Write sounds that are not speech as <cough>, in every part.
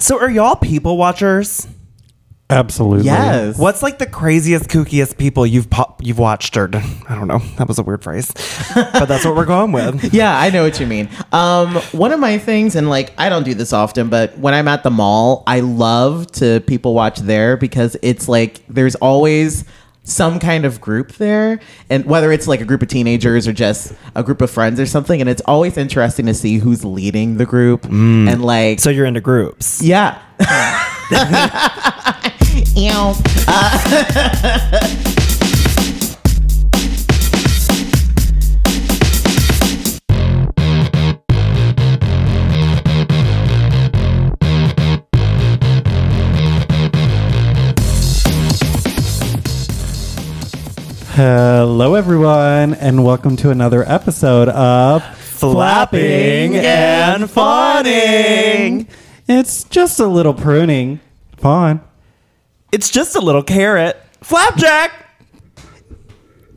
So are y'all people watchers? Absolutely. Yes. What's like the craziest, kookiest people you've pop- you've watched or I don't know. That was a weird phrase, but that's what we're going with. <laughs> Yeah, I know what you mean. Um, one of my things, and like I don't do this often, but when I'm at the mall, I love to people watch there because it's like there's always some kind of group there, and whether it's like a group of teenagers or just a group of friends or something, and it's always interesting to see who's leading the group mm. and like So you're into groups. yeah. <laughs> <laughs> Ew. Uh, <laughs> Hello, everyone, and welcome to another episode of Flapping and Fawning. It's just a little pruning. Fawn. It's just a little carrot. Flapjack.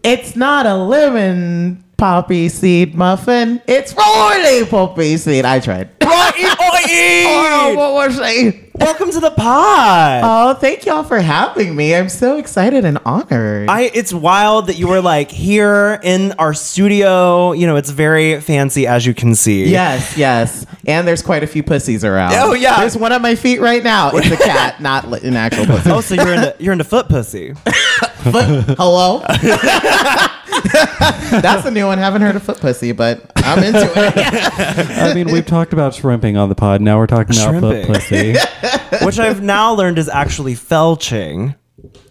It's not a lemon poppy seed muffin. It's roly poppy seed. I tried. <laughs> Oh, what was I? Welcome to the pod. Oh, thank y'all for having me. I'm so excited and honored. I it's wild that you were like here in our studio. You know, it's very fancy as you can see. yes, yes. And there's quite a few pussies around. Oh, yeah. There's one on my feet right now. It's a cat, <laughs> not an actual pussy. Oh, so you're into you're into foot pussy. <laughs> Hello? <laughs> That's a new one. Haven't heard of foot pussy, but I'm into it. I mean, we've talked about shrimping on the pod. Now we're talking about foot Shrimping. pussy. <laughs> Which I've now learned is actually felching.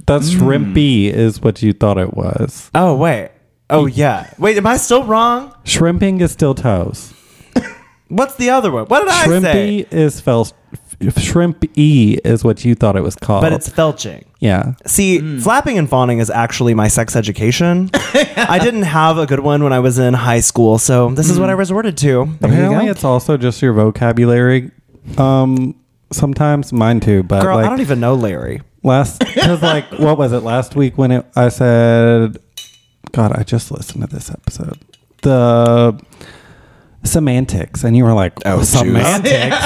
That's mm. shrimpy, is what you thought it was. Oh wait. Oh yeah. Wait, am I still wrong? Shrimping is still toes. What's the other one? What did I say? Shrimpy is fel. Shrimp E is what you thought it was called. But it's felching. yeah. See, flapping and fawning is actually my sex education. <laughs> I didn't have a good one when I was in high school, so this is what I resorted to. Apparently, it's also just your vocabulary. Um, sometimes mine too, but Girl, like I don't even know Larry. last because like <laughs> what was it last week when it I said, God, I just listened to this episode. The semantics, and you were like, Oh, semantics.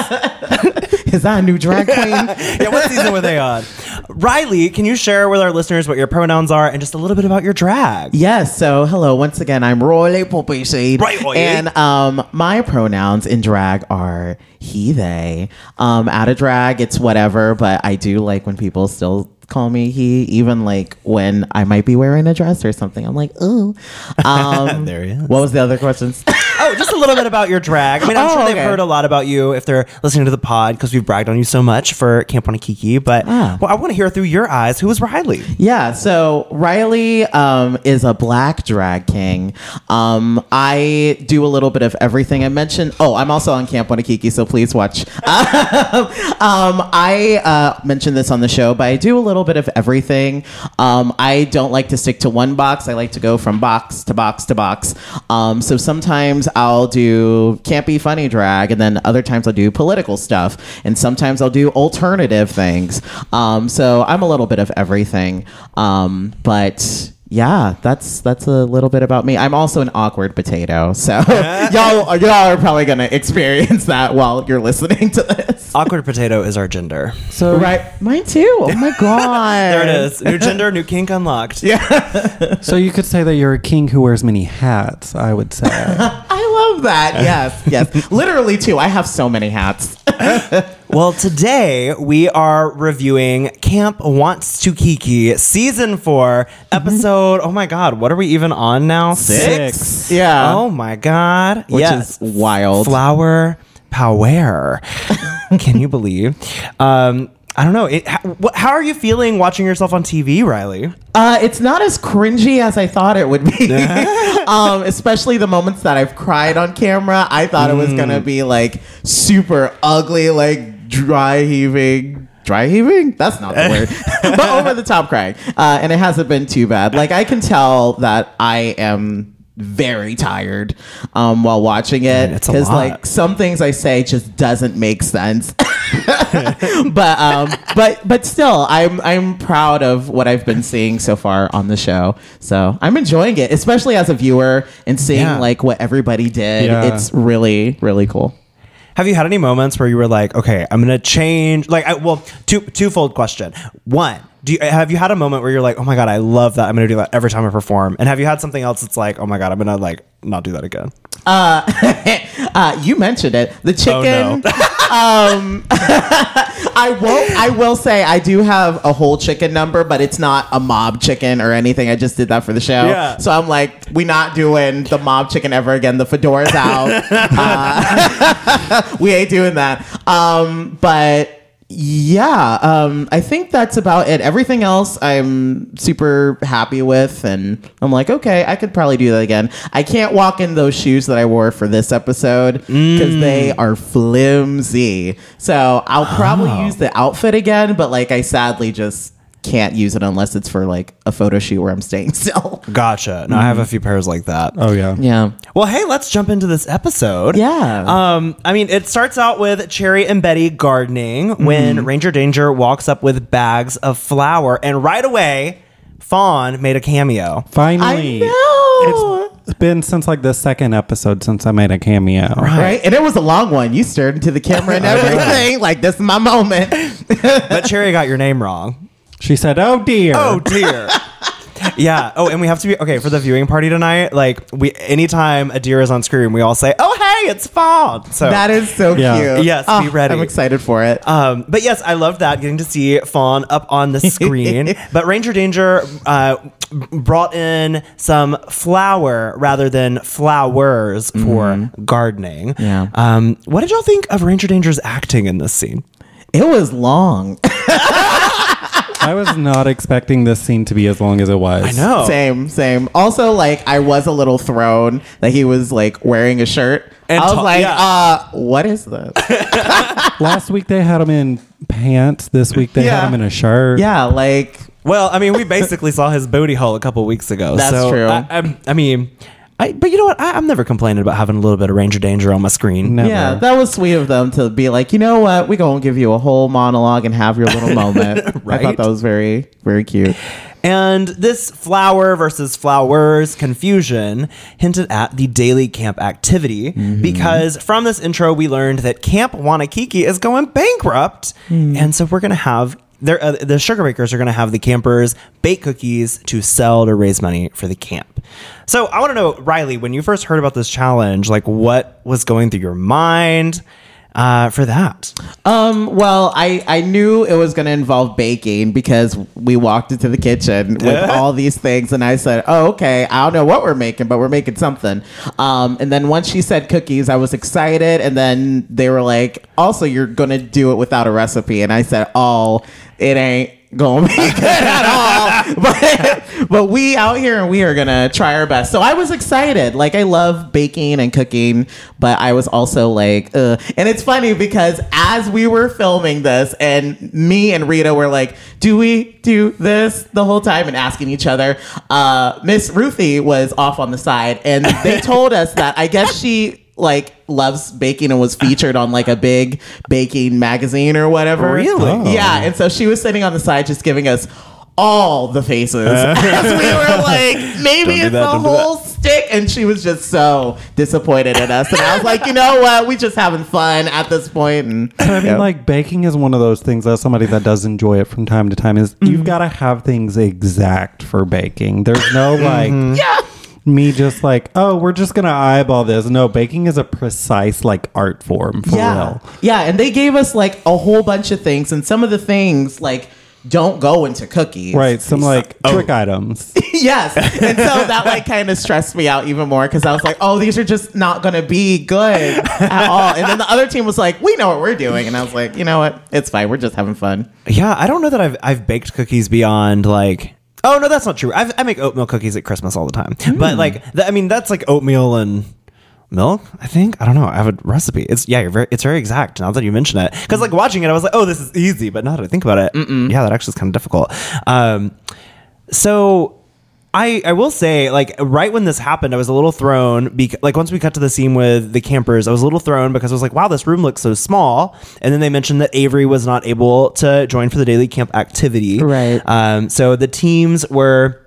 <laughs> Is that a new drag queen? <laughs> yeah, what season were they on? Riley, can you share with our listeners what your pronouns are and just a little bit about your drag? Yes. So, hello once again. I'm Riley Poppyseed, Right, Roy. and um, my pronouns in drag are he, they. Um, out of drag, it's whatever, but I do like when people still call me he, even like when I might be wearing a dress or something. I'm like, ooh. <laughs> Um, There he is. What was the other questions? <laughs> Oh, just a little bit about your drag. I mean, I'm Oh, sure they've okay. heard a lot about you if they're listening to the pod because we've bragged on you so much for Camp Wannakiki. But Ah. well, I want to hear through your eyes. Who is Riley? Yeah, so Riley um, is a black drag king. Um, I do a little bit of everything. I mentioned, oh, I'm also on Camp Wannakiki, so please watch. <laughs> um, I uh, mentioned this on the show, but I do a little bit of everything. Um, I don't like to stick to one box. I like to go from box to box to box. Um, so sometimes I'll do campy, funny drag, and then other times I'll do political stuff, and sometimes I'll do alternative things. Um, so I'm a little bit of everything. Um, but yeah, that's that's a little bit about me. I'm also an awkward potato, so <laughs> y'all y'all are probably gonna experience that while you're listening to this. Awkward potato is our gender. So Right, mine too. Oh my <laughs> god, There it is. New gender, new kink unlocked. Yeah. <laughs> So you could say that you're a king who wears many hats. I would say. I love that. <laughs> Yes, yes, literally too. I have so many hats. <laughs> Well, today we are reviewing Camp Wannakiki season four, episode. Oh my God, what are we even on now? Six. Yeah. Oh my God. Which yes. is wild. Flower power. <laughs> Can you believe? Um, I don't know. It, how, how are you feeling watching yourself on TV, Riley? Uh, it's not as cringy as I thought it would be. <laughs> <laughs> um, especially the moments that I've cried on camera. I thought it was gonna be like super ugly, like dry heaving. Dry heaving? That's not the <laughs> word. but over the top crying. Uh, and it hasn't been too bad. Like I can tell that I am very tired um, while watching it because like some things I say just doesn't make sense. <laughs> but um, but but still, I'm I'm proud of what I've been seeing so far on the show. So I'm enjoying it, especially as a viewer and seeing Yeah. like what everybody did. Yeah. It's really really cool. Have you had any moments where you were like, okay, I'm gonna change? Like, I, well, two twofold question. One, do you have you had a moment where you're like, oh my god, I love that. I'm gonna do that every time I perform. And have you had something else that's like, oh my god, I'm gonna like not do that again? uh, <laughs> you mentioned it. The Oh, chicken. no. um, <laughs> I won't. I will say I do have a whole chicken number, but it's not a mob chicken or anything. I just did that for the show. Yeah. So I'm like, we not doing the mob chicken ever again. The fedora's out. <laughs> uh, we ain't doing that. Um, but yeah, um, I think that's about it. Everything else I'm super happy with, and I'm like, okay, I could probably do that again. I can't walk in those shoes that I wore for this episode because they are flimsy. So I'll probably use the outfit again, but like I sadly just can't use it unless it's for like a photo shoot where I'm staying <laughs> still. Gotcha. No, I have a few pairs like that. Oh yeah. Yeah. Well, hey, let's jump into this episode. Yeah. Um, I mean, it starts out with Cherry and Betty gardening when Ranger Danger walks up with bags of flour, and right away, Fawn made a cameo. Finally. I know. It's been since like the second episode since I made a cameo. Right. And it was a long one. You stared into the camera and <laughs> everything. like, this is my moment. But Cherry got your name wrong. She said, "Oh dear." Oh dear. <laughs> yeah. Oh, and we have to be okay for the viewing party tonight. Like we, anytime a deer is on screen, we all say, "Oh, hey, it's Fawn." So that is so Yeah. cute. Yes, be Oh, ready. I'm excited for it. Um, but yes, I loved that getting to see Fawn up on the screen. <laughs> but Ranger Danger uh, brought in some flour rather than flowers for gardening. Yeah. Um, what did y'all think of Ranger Danger's acting in this scene? it was long. <laughs> I was not expecting this scene to be as long as it was. I know. Same, same. Also, like, I was a little thrown that he was like wearing a shirt. And I was ta- like, yeah. uh, what is this? <laughs> Last week they had him in pants. This week they Yeah. had him in a shirt. yeah, like, Well, I mean, we basically saw his booty hole a couple weeks ago. That's so true. I, I'm- I mean, I, but you know what? I, I'm never complaining about having a little bit of Ranger Danger on my screen. Never. yeah, that was sweet of them to be like, you know what? We're going to give you a whole monologue and have your little moment. <laughs> I thought that was very, very cute. And this flower versus flowers confusion hinted at the daily camp activity mm-hmm. because from this intro we learned that Camp Wannakiki is going bankrupt, hmm. and so we're gonna have. Uh, the sugar bakers are going to have the campers bake cookies to sell to raise money for the camp. So I want to know, Riley, when you first heard about this challenge, like what was going through your mind uh, for that? Um, well, I, I knew it was going to involve baking because we walked into the kitchen with all these things and I said, oh, okay, I don't know what we're making, but we're making something. Um, and then once she said cookies, I was excited. And then they were like, also, you're going to do it without a recipe. And I said, oh, it ain't gonna be <laughs> good at all. <laughs> But but we out here and we are gonna try our best. So I was excited. Like I love baking and cooking, but I was also like, Ugh. and it's funny because as we were filming this, and me and Rita were like, "Do we do this the whole time?" and asking each other. Uh, Miss Ruthie was off on the side, and they told us that I guess she like loves baking and was featured on like a big baking magazine or whatever. Really? Oh. Yeah, and so she was sitting on the side just giving us all the faces <laughs> <laughs> as we were like, maybe Don't it's that, a don't do that. whole stick, and she was just so disappointed at us. And I was like, you know what? We just having fun at this point. And But I mean, yeah. like baking is one of those things. As somebody that does enjoy it from time to time, is Mm-hmm. you've got to have things exact for baking. There's no like <laughs> yeah. Me just like, oh, we're just gonna eyeball this. No, baking is a precise like art form for yeah. real. Yeah, and they gave us like a whole bunch of things, and some of the things like don't go into cookies. Right, some like Oh. trick items. <laughs> yes. And so that like kind of stressed me out even more because I was like, oh, these are just not going to be good at all. And then the other team was like, we know what we're doing. And I was like, you know what? It's fine. We're just having fun. Yeah, I don't know that I've I've baked cookies beyond like. Oh no, that's not true. I've, I make oatmeal cookies at Christmas all the time. But like, th- I mean, that's like oatmeal and milk. I think I don't know. I have a recipe. It's yeah, you're very, it's very exact. Now that you mention it, because like watching it, I was like, oh, this is easy. But now that I think about it, yeah, that actually is kind of difficult. Um, so. I, I will say, like, right when this happened, I was a little thrown. Because, like, once we cut to the scene with the campers, I was a little thrown because I was like, wow, this room looks so small. And then they mentioned that Avery was not able to join for the daily camp activity. Right. Um, so the teams were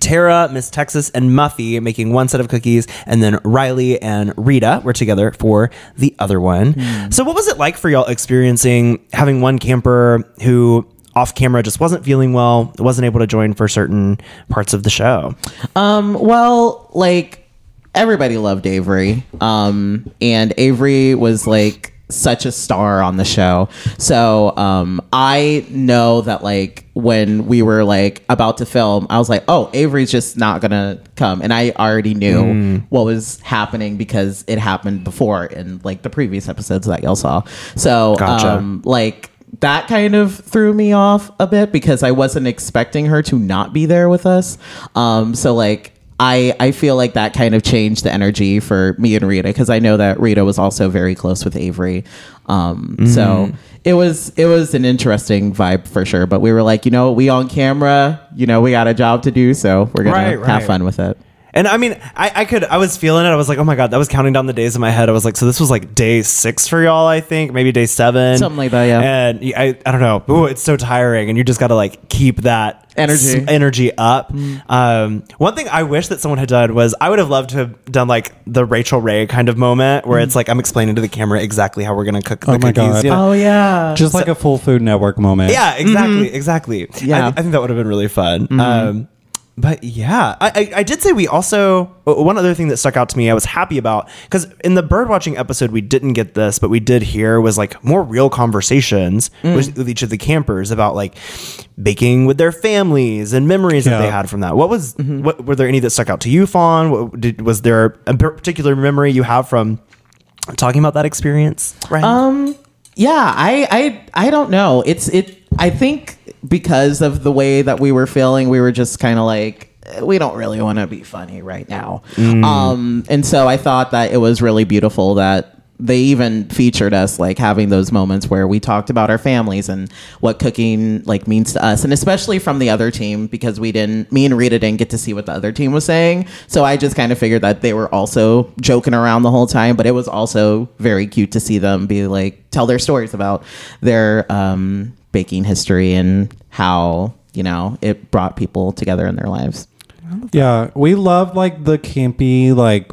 Tara, Miss Texas, and Muffy making one set of cookies, and then Riley and Rita were together for the other one. So, what was it like for y'all experiencing having one camper who off camera just wasn't feeling well, wasn't able to join for certain parts of the show? Um, well, like everybody loved Avery. Um, and Avery was like such a star on the show. So, um, I know that like when we were like about to film, I was like, "Oh, Avery's just not to come." And I already knew what was happening because it happened before in like the previous episodes that y'all saw. So, Gotcha. um like that kind of threw me off a bit because I wasn't expecting her to not be there with us. Um, so like I I feel like that kind of changed the energy for me and Rita because I know that Rita was also very close with Avery. Um, so it was it was an interesting vibe for sure. But we were like, you know, we on camera, you know, we got a job to do, so we're gonna Right, have right. fun with it. And I mean, I, I could, I was feeling it. I was like, oh my God, that was counting down the days in my head. I was like, so this was like day six for y'all, I think, maybe day seven. Something like that, yeah. And I, I don't know. Ooh, it's so tiring. And you just got to like keep that Energy. s- energy up. Um, one thing I wish that someone had done was I would have loved to have done like the Rachael Ray kind of moment where it's like, I'm explaining to the camera exactly how we're going to cook the Oh my cookies. God. you know? Oh yeah. Just like a full Food Network moment. Yeah, exactly, exactly. Yeah. I, I think that would have been really fun. Um, but yeah, I, I, I did say we also one other thing that stuck out to me I was happy about because in the bird watching episode we didn't get this, but we did hear was like more real conversations with, with each of the campers about like baking with their families and memories that they had from that. What was what were there any that stuck out to you, Fawn? What, did, was there a particular memory you have from talking about that experience? Right. Um, yeah, I, I, I don't know. It's it. I think because of the way that we were feeling, we were just kind of like, we don't really want to be funny right now. Um, and so I thought that it was really beautiful that they even featured us like having those moments where we talked about our families and what cooking like means to us and especially from the other team because we didn't me and Rita didn't get to see what the other team was saying so I just kind of figured that they were also joking around the whole time but it was also very cute to see them be like tell their stories about their um, baking history and how you know it brought people together in their lives Yeah, we love like the campy, like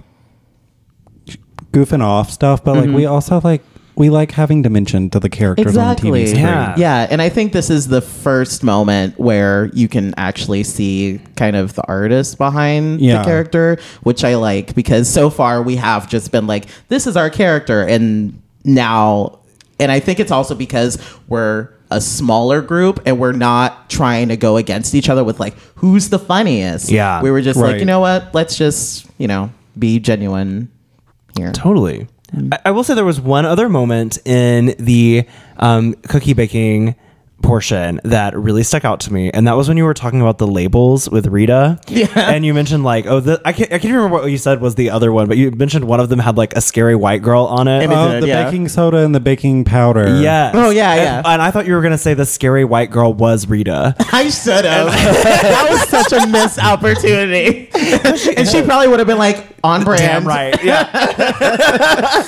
goofing off stuff, but like we mm-hmm. also like we like having dimension to the characters on the TV Exactly. screen. Yeah. Yeah, and I think this is the first moment where you can actually see kind of the artist behind Yeah. the character, which I like because so far we have just been like, this is our character, and now, and I think it's also because we're a smaller group and we're not trying to go against each other with like who's the funniest. Yeah. we were just like, you know what? Let's just you know be genuine here. Totally. I, I will say there was one other moment in the um, cookie baking portion that really stuck out to me, and that was when you were talking about the labels with Rita. Yeah. And you mentioned like, oh, the, I can't, I can't remember what you said was the other one, but you mentioned one of them had like a scary white girl on it. And it- Oh, did, the yeah. baking soda and the baking powder. Yeah. Oh, yeah, And- yeah. And I thought you were gonna say the scary white girl was Rita. I should have. <laughs> <laughs> that was such a missed opportunity. and she probably would have been like on brand. Damn right. Yeah.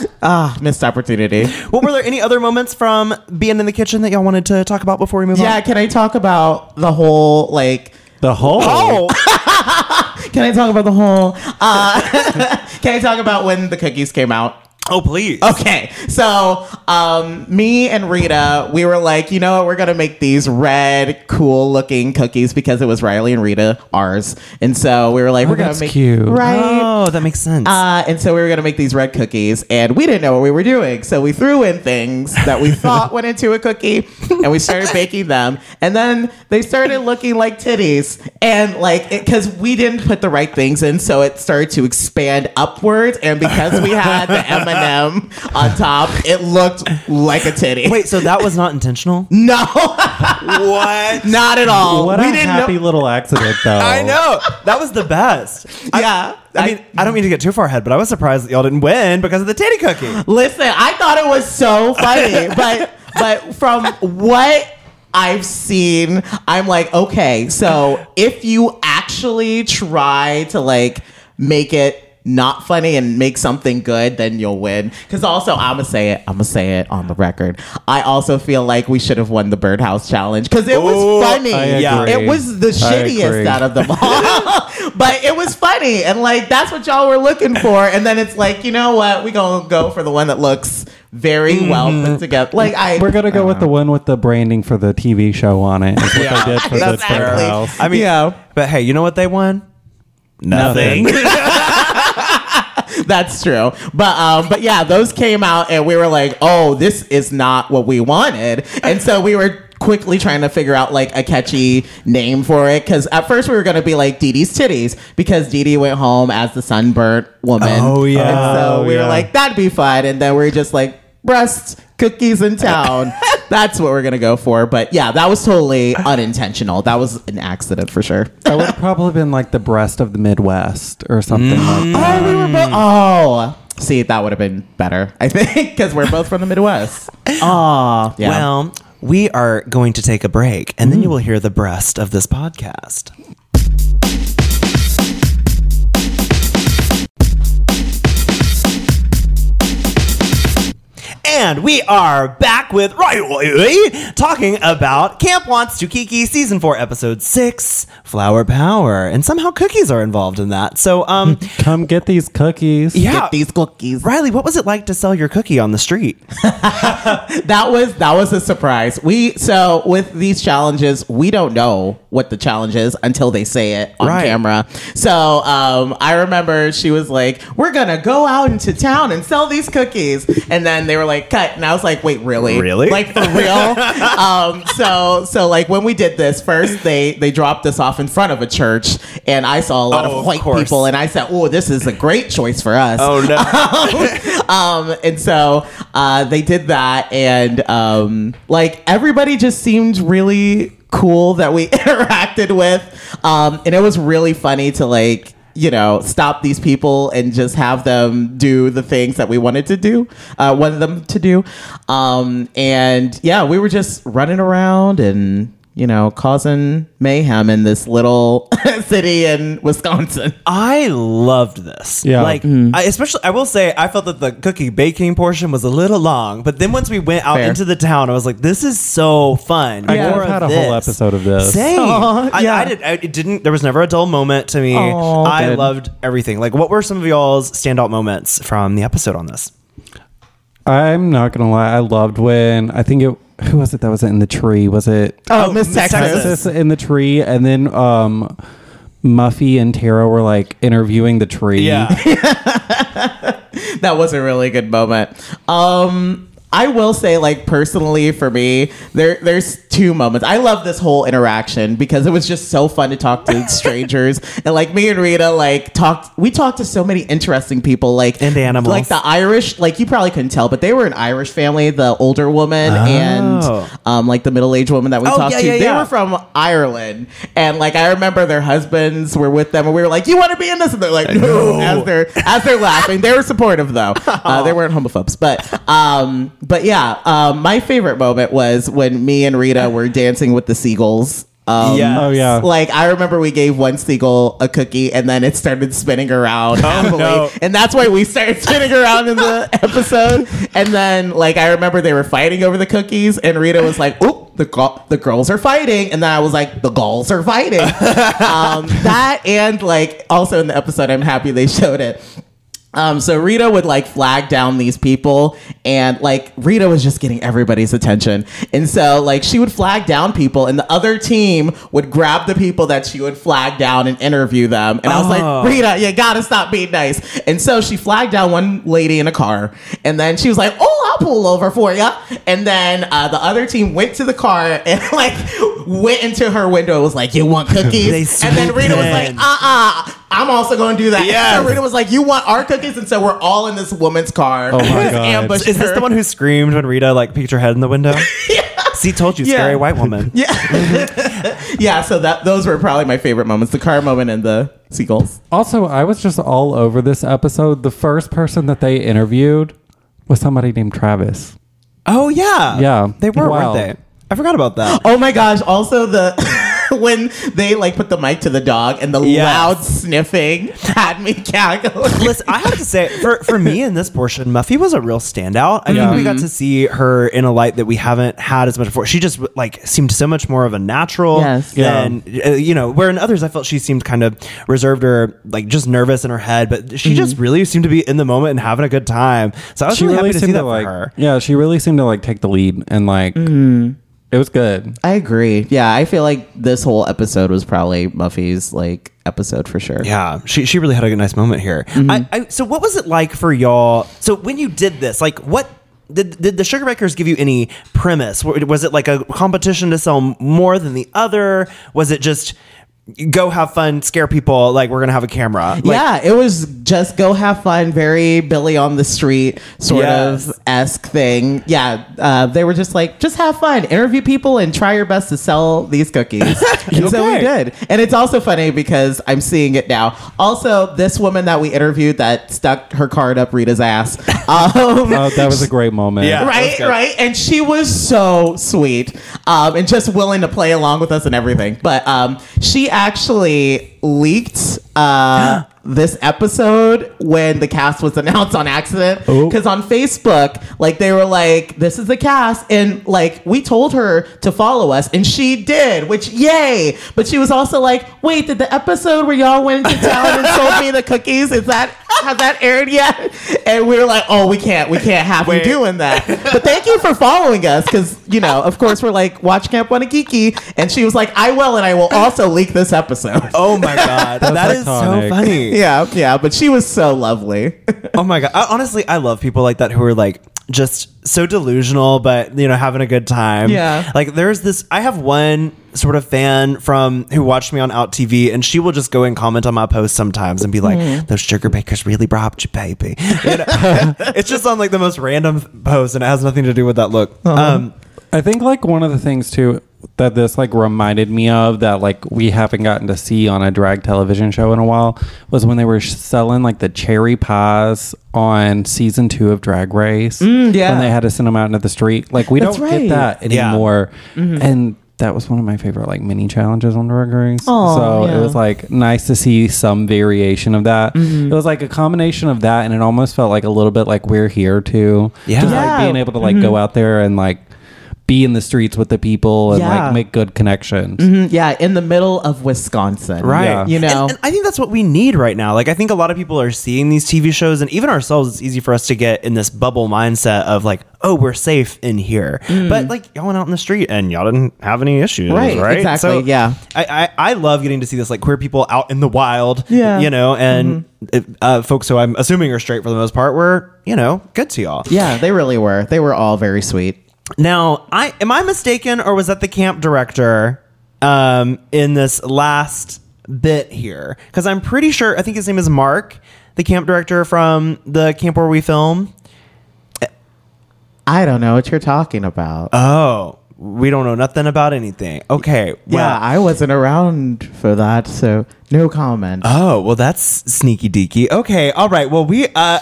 <laughs> Ah, missed opportunity. well, were there any other moments from being in the kitchen that y'all wanted to talk about before we move Yeah, on? can I talk about the whole like The whole. Oh. <laughs> can I talk about the whole uh <laughs> can I talk about when the cookies came out? Oh, please. Okay, so um, me and Rita, we were like, you know what, we're gonna make these red, cool looking cookies because it was Riley and Rita ours, and so we were like, we're gonna make cute. right. Oh, that makes sense. Uh, and so we were going to make these red cookies, and we didn't know what we were doing. So we threw in things that we thought went into a cookie, and we started baking them. And then they started looking like titties, and like because we didn't put the right things in, so it started to expand upwards. And because we had the M and M on top, it looked like a titty. Wait, so that was not intentional? <laughs> no, what? not at all. What we a didn't happy know. little accident, though. I know. That was the best. I- Yeah, I, mean, I don't mean to get too far ahead, but I was surprised that y'all didn't win because of the titty cookie. Listen, I thought it was so funny, <laughs> but but from what I've seen, I'm like, okay, so if you actually try to like make it not funny and make something good, then you'll win. Because also, I'm gonna say it. I'm gonna say it on the record. I also feel like we should have won the Birdhouse Challenge because it was funny. Yeah. It was the shittiest agree. out of them all, <laughs> but it was funny, and like that's what y'all were looking for. And then it's like, you know what? We gonna go for the one that looks very mm-hmm. well put together. Like I, We're gonna go with the one with the branding for the TV show on it. Is what Yeah. they did for That's <laughs> the I mean, Yeah. but hey, you know what they won? Nothing. <laughs> <laughs> That's true. But um, but yeah, those came out and we were like, oh, this is not what we wanted. And so we were quickly trying to figure out like a catchy name for it. Cause at first we were gonna be like Dee Dee's titties because Dee Dee went home as the sunburnt woman. Oh, yeah. And so Oh, we were like, that'd be fun. And then we are just like, breast cookies in <laughs> town. That's what we're gonna go for. But yeah, that was totally unintentional. That was an accident for sure. That would have probably been like the breast of the Midwest or something like mm. that. Oh, we were both. Oh, see, that would have been better, <laughs> I think, because we're both from the Midwest. Oh, yeah. Well, we are going to take a break, and then you mm. will hear the breast of this podcast. And we are back with Riley talking about Camp Wannakiki season four, episode six, Flower Power, and somehow cookies are involved in that. So, um, <laughs> Come get these cookies. yeah, Get these cookies. Riley, what was it like to sell your cookie on the street? <laughs> That was that was a surprise. We so with these challenges, we don't know what the challenge is until they say it on Right. camera. So um, I remember she was like, "We're gonna go out into town and sell these cookies," and then they were like, "Cut," and I was like, "Wait, really? Really? Like for real?" <laughs> um, so so like when we did this first, they they dropped us off in front of a church, and I saw a lot Oh, of of white course. people, and I said, "Oh, this is a great choice for us." Oh no! <laughs> um, and so uh, they did that, and um, like everybody just seemed really cool that we <laughs> interacted with, um, and it was really funny to like you know stop these people and just have them do the things that we wanted to do, uh, wanted them to do, um, and yeah, we were just running around and. You know, causing mayhem in this little <laughs> city in Wisconsin. I loved this. Yeah. Like, mm-hmm. I, especially, I will say, I felt that the cookie baking portion was a little long, but then once we went out Fair. into the town, I was like, this is so fun. I More could had of a whole episode of this. Same. Aw, I, yeah. I did. I, it didn't. There was never a dull moment to me. Aw, I good. loved everything. Like, what were some of y'all's standout moments from the episode on this? I'm not gonna lie. I loved when I think it. Who was it that was in the tree? Was it Oh, Oh, Miss Miss Texas. Texas. Texas in the tree? And then um, Muffy and Tara were like interviewing the tree. Yeah. <laughs> <laughs> that was a really good moment. Um, I will say, like personally, for me, there there's two moments. I love this whole interaction because it was just so fun to talk to <laughs> strangers and like me and Rita like talked. We talked to so many interesting people, like And animals. like the Irish. Like you probably couldn't tell, but they were an Irish family. The older woman and Oh. um, like the middle aged woman that we Oh, talked yeah, to. yeah, they yeah. were from Ireland, and like I remember their husbands were with them, and we were like, "You want to be in this?" And they're like, "No." As they're as they're laughing, they were supportive though. <laughs> Uh, they weren't homophobes, but um, but yeah, um, my favorite moment was when me and Rita were dancing with the seagulls. Um, Yes. Oh yeah. like I remember we gave one seagull a cookie and then it started spinning around <laughs> happily. no. And that's why we started spinning around in the <laughs> episode. And then like I remember they were fighting over the cookies and Rita was like, "Oop, the gu- the girls are fighting." And then I was like, "The gulls are fighting." <laughs> um, that and like also in the episode I'm happy they showed it. Um, so Rita would like flag down these people, and like Rita was just getting everybody's attention. And so like she would flag down people, and the other team would grab the people that she would flag down and interview them. And I was Oh. like, Rita, you gotta stop being nice. And so she flagged down one lady in a car, and then she was like, Oh, I'll pull over for you. And then uh, the other team went to the car <laughs> and like went into her window. and Was like, You want cookies? They and then Rita was like, in. Uh uh-uh, uh, I'm also going to do that. Yeah. So Rita was like, "You want our cookies?" And so we're all in this woman's car. Oh my <laughs> God. ambushed Is this the one who screamed when Rita like peeked her head in the window? <laughs> yeah. See, told you, Yeah. scary white woman. <laughs> Yeah, yeah. So that those were probably my favorite moments: the car moment and the seagulls. Also, I was just all over this episode. The first person that they interviewed was somebody named Travis. Oh yeah, Yeah. They were, Wow. weren't they? I forgot about that. Oh my gosh! Also the <laughs> when they like put the mic to the dog and the Yes. loud sniffing had me cackling. <laughs> Listen, I have to say, for, for me in this portion, Muffy was a real standout. I Yeah. think we got to see her in a light that we haven't had as much before. She just like seemed so much more of a natural Yes. than uh, you know. Where in others, I felt she seemed kind of reserved or like just nervous in her head, but she just really seemed to be in the moment and having a good time. So I was really, happy to see that like for her. yeah, she really seemed to like take the lead and like it was good. I agree. Yeah, I feel like this whole episode was probably Muffy's like episode for sure. Yeah, she she really had a nice moment here. Mm-hmm. I, I, so what was it like for y'all? So when you did this, like what did, did the sugar bakers give you any premise? Was it like a competition to sell more than the other? Was it just go have fun, scare people? Like we're gonna have a camera. Like, yeah, it was just go have fun, very Billy on the street sort Yes. of esque thing. Yeah, uh, they were just like, just have fun, interview people, and try your best to sell these cookies. <laughs> and so we Okay. did. And it's also funny because I'm seeing it now. Also, this woman that we interviewed that stuck her card up Rita's ass. <laughs> Um, Oh, that was a great moment. Yeah. right right and she was so sweet um and just willing to play along with us and everything but um she actually leaked uh <gasps> this episode when the cast was <laughs> announced on accident Oh. because on facebook like they were like this is the cast and like we told her to follow us and she did which yay but she was also like wait did the episode where y'all went into town and sold me the cookies is that has that aired yet and we were like oh we can't we can't have Wait. you doing that but thank you for following us because you know of course we're like watch camp wannakiki and she was like i will and i will also leak this episode Oh my god, <laughs> that is so iconic. funny. Yeah yeah but she was so lovely Oh my god! I, honestly, I love people like that who are like just so delusional, but you know, having a good time. Yeah. Like there's this. I have one sort of fan from who watched me on Out TV, and she will just go and comment on my posts sometimes and be like, Mm. "Those sugar bakers really robbed you, baby." You know? <laughs> it's just on like the most random post, and it has nothing to do with that look. Uh-huh. Um, I think like one of the things too that this like reminded me of that like we haven't gotten to see on a drag television show in a while was when they were selling like the cherry pies on season two of Drag Race. Mm, yeah. when they had to send them out into the street. Like we That's don't right. get that Yeah. anymore, and. That was one of my favorite like mini challenges on Drag Race. Aw, so yeah. it was like nice to see some variation of that. Mm-hmm. It was like a combination of that, and it almost felt like a little bit like we're here too. Yeah. Just Yeah. like being able to like go out there and like be in the streets with the people and Yeah. like make good connections. Mm, yeah in the middle of wisconsin Right. Yeah. you know And, and I think that's what we need right now. Like, I think a lot of people are seeing these TV shows, and even ourselves, it's easy for us to get in this bubble mindset of like, oh, we're safe in here. But like, y'all went out in the street and y'all didn't have any issues, Right, right? exactly, yeah. I, I, I love getting to see this, like, queer people out in the wild, Yeah. Mm-hmm. you know, and it, uh, folks who I'm assuming are straight for the most part were, you know, good to y'all. yeah they really were they were all very sweet Now, I am I mistaken, or was that the camp director um, in this last bit here? Because I'm pretty sure I think his name is Mark, the camp director from the camp where we film. i don't know what you're talking about Oh, we don't know nothing about anything. Okay, well, yeah i wasn't around for that so no comment Oh, well, that's sneaky deaky. Okay, all right. Well, we, uh,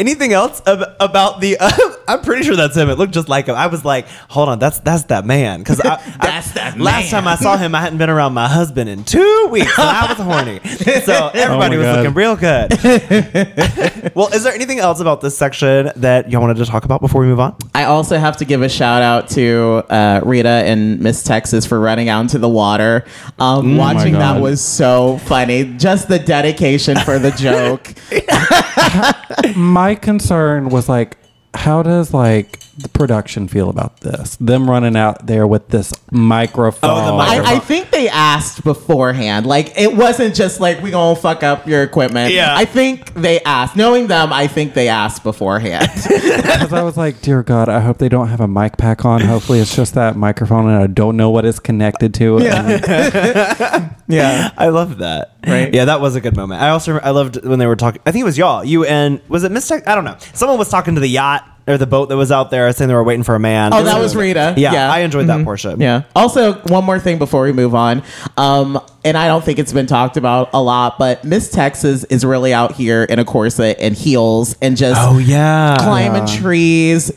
anything else ab- about the, uh, <laughs> I'm pretty sure that's him. It looked just like him. I was like, hold on, that's, that's that man. Cause I, <laughs> That's I- that last man. time I saw him, I hadn't been around my husband in two weeks and I was horny. <laughs> So everybody Oh was God. looking real good. well, is there anything else about this section that y'all wanted to talk about before we move on? I also have to give a shout out to uh, Rita and Miss Texas for running out into the water. Um, watching that was so funny. Just the dedication for the joke. <laughs> My concern was like, how does like the production feel about this? Them running out there with this microphone. Oh, the I, microphone. I think they asked beforehand. Like it wasn't just like we gonna fuck up your equipment. Yeah. I think they asked. Knowing them, I think they asked beforehand. <laughs> Because I was like, dear God, I hope they don't have a mic pack on. Hopefully, it's just that microphone, and I don't know what it's connected to. And <laughs> yeah. I love that. Right. Yeah, that was a good moment. I also I loved when they were talking. I think it was y'all, you and was it Miss Tech? I don't know. Someone was talking to the yacht or the boat that was out there, saying they were waiting for a man. Oh, that was Rita. Yeah, Yeah. I enjoyed that Mhm. portion. Yeah. Also, one more thing before we move on, um, and I don't think it's been talked about a lot, but Miss Texas is really out here in a corset and heels and just Oh yeah. climbing trees,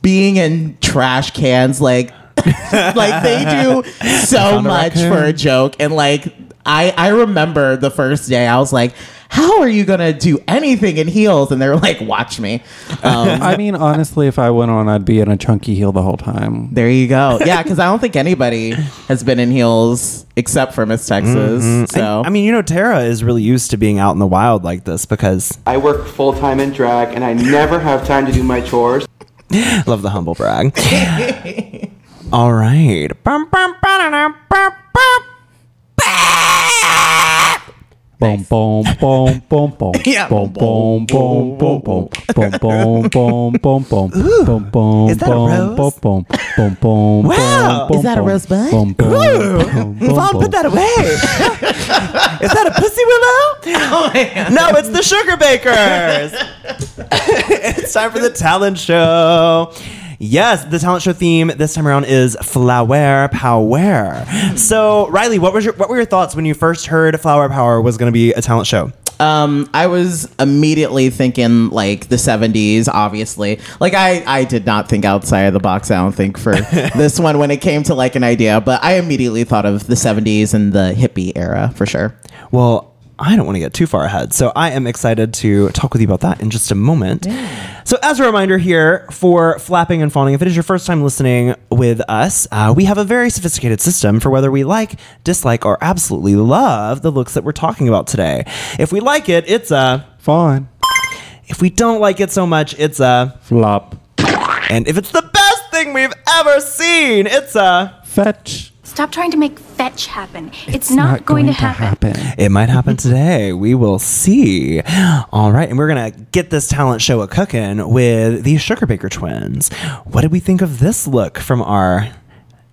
being in trash cans, like. <laughs> like they do <laughs> so much for a joke, and like I I remember the first day I was like, how are you gonna do anything in heels? And they're like, watch me. Um, <laughs> I mean, honestly, if I went on, I'd be in a chunky heel the whole time. there you go. Yeah, because I don't think anybody has been in heels except for Miss Texas. So I mean, you know, Tara is really used to being out in the wild like this because I work full time in drag and I never have time to do my chores. <laughs> love the humble brag. <laughs> All right. Boom, boom, boom, boom, boom. Yeah. Boom, boom, boom, boom, boom. Boom, boom, boom, boom, boom. Boom, boom, is that a boom, rose? boom, boom. Boom, boom, Wow. boom, Is that a boom, rosebud? Boom, boom, boom, boom, Fawn, boom. put that away. is that a pussy willow? Oh, No, it's the Sugar Bakers. it's time for the talent show. Yes, the talent show theme this time around is flower power. So, Riley, what was your what were your thoughts when you first heard flower power was going to be a talent show? Um, I was immediately thinking like the 70s, obviously. Like I, I did not think outside of the box, I don't think, for <laughs> this one when it came to like an idea, but I immediately thought of the 70s and the hippie era for sure. Well, I don't want to get too far ahead, so I am excited to talk with you about that in just a moment. So, as a reminder here for flapping and fawning, if it is your first time listening with us, uh, we have a very sophisticated system for whether we like, dislike, or absolutely love the looks that we're talking about today. If we like it, it's a. Fine. If we don't like it so much, it's a. Flop. And if it's the best thing we've ever seen, it's a. Fetch. Stop trying to make fetch happen. It's, not, going, to happen. It might happen today. We will see. All right, and we're gonna get this talent show a cooking with the Sugar Baker twins. What did we think of this look from our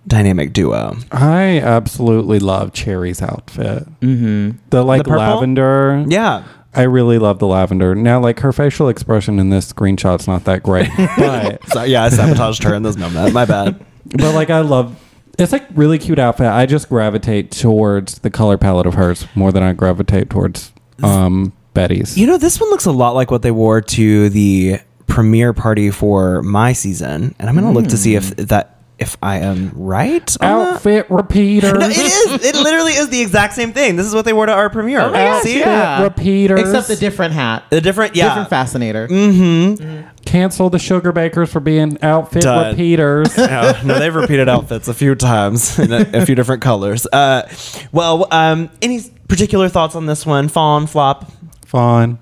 dynamic duo? I absolutely love Cherry's outfit. Mm-hmm. The like The lavender. Yeah. I really love the lavender. Now, like her facial expression in this screenshot's not that great, <laughs> but So yeah, I sabotaged her in this moment. My bad. but like I love. It's like really cute outfit. I just gravitate towards the color palette of hers more than I gravitate towards um Betty's. You know, this one looks a lot like what they wore to the premiere party for my season, and I'm gonna look to see if that if I am right. on that. Outfit repeaters. <laughs> No, it is. It literally is the exact same thing. This is what they wore to our premiere. yes, See? yeah. repeaters. Except the different hat. The different, yeah. Different fascinator. Mm-hmm. Cancel the sugar bakers for being outfit Done. repeaters. no, <laughs> no, they've repeated outfits a few times <laughs> in a, a few different colors. Uh, well, um, any particular thoughts on this one? Fawn, flop. Fun.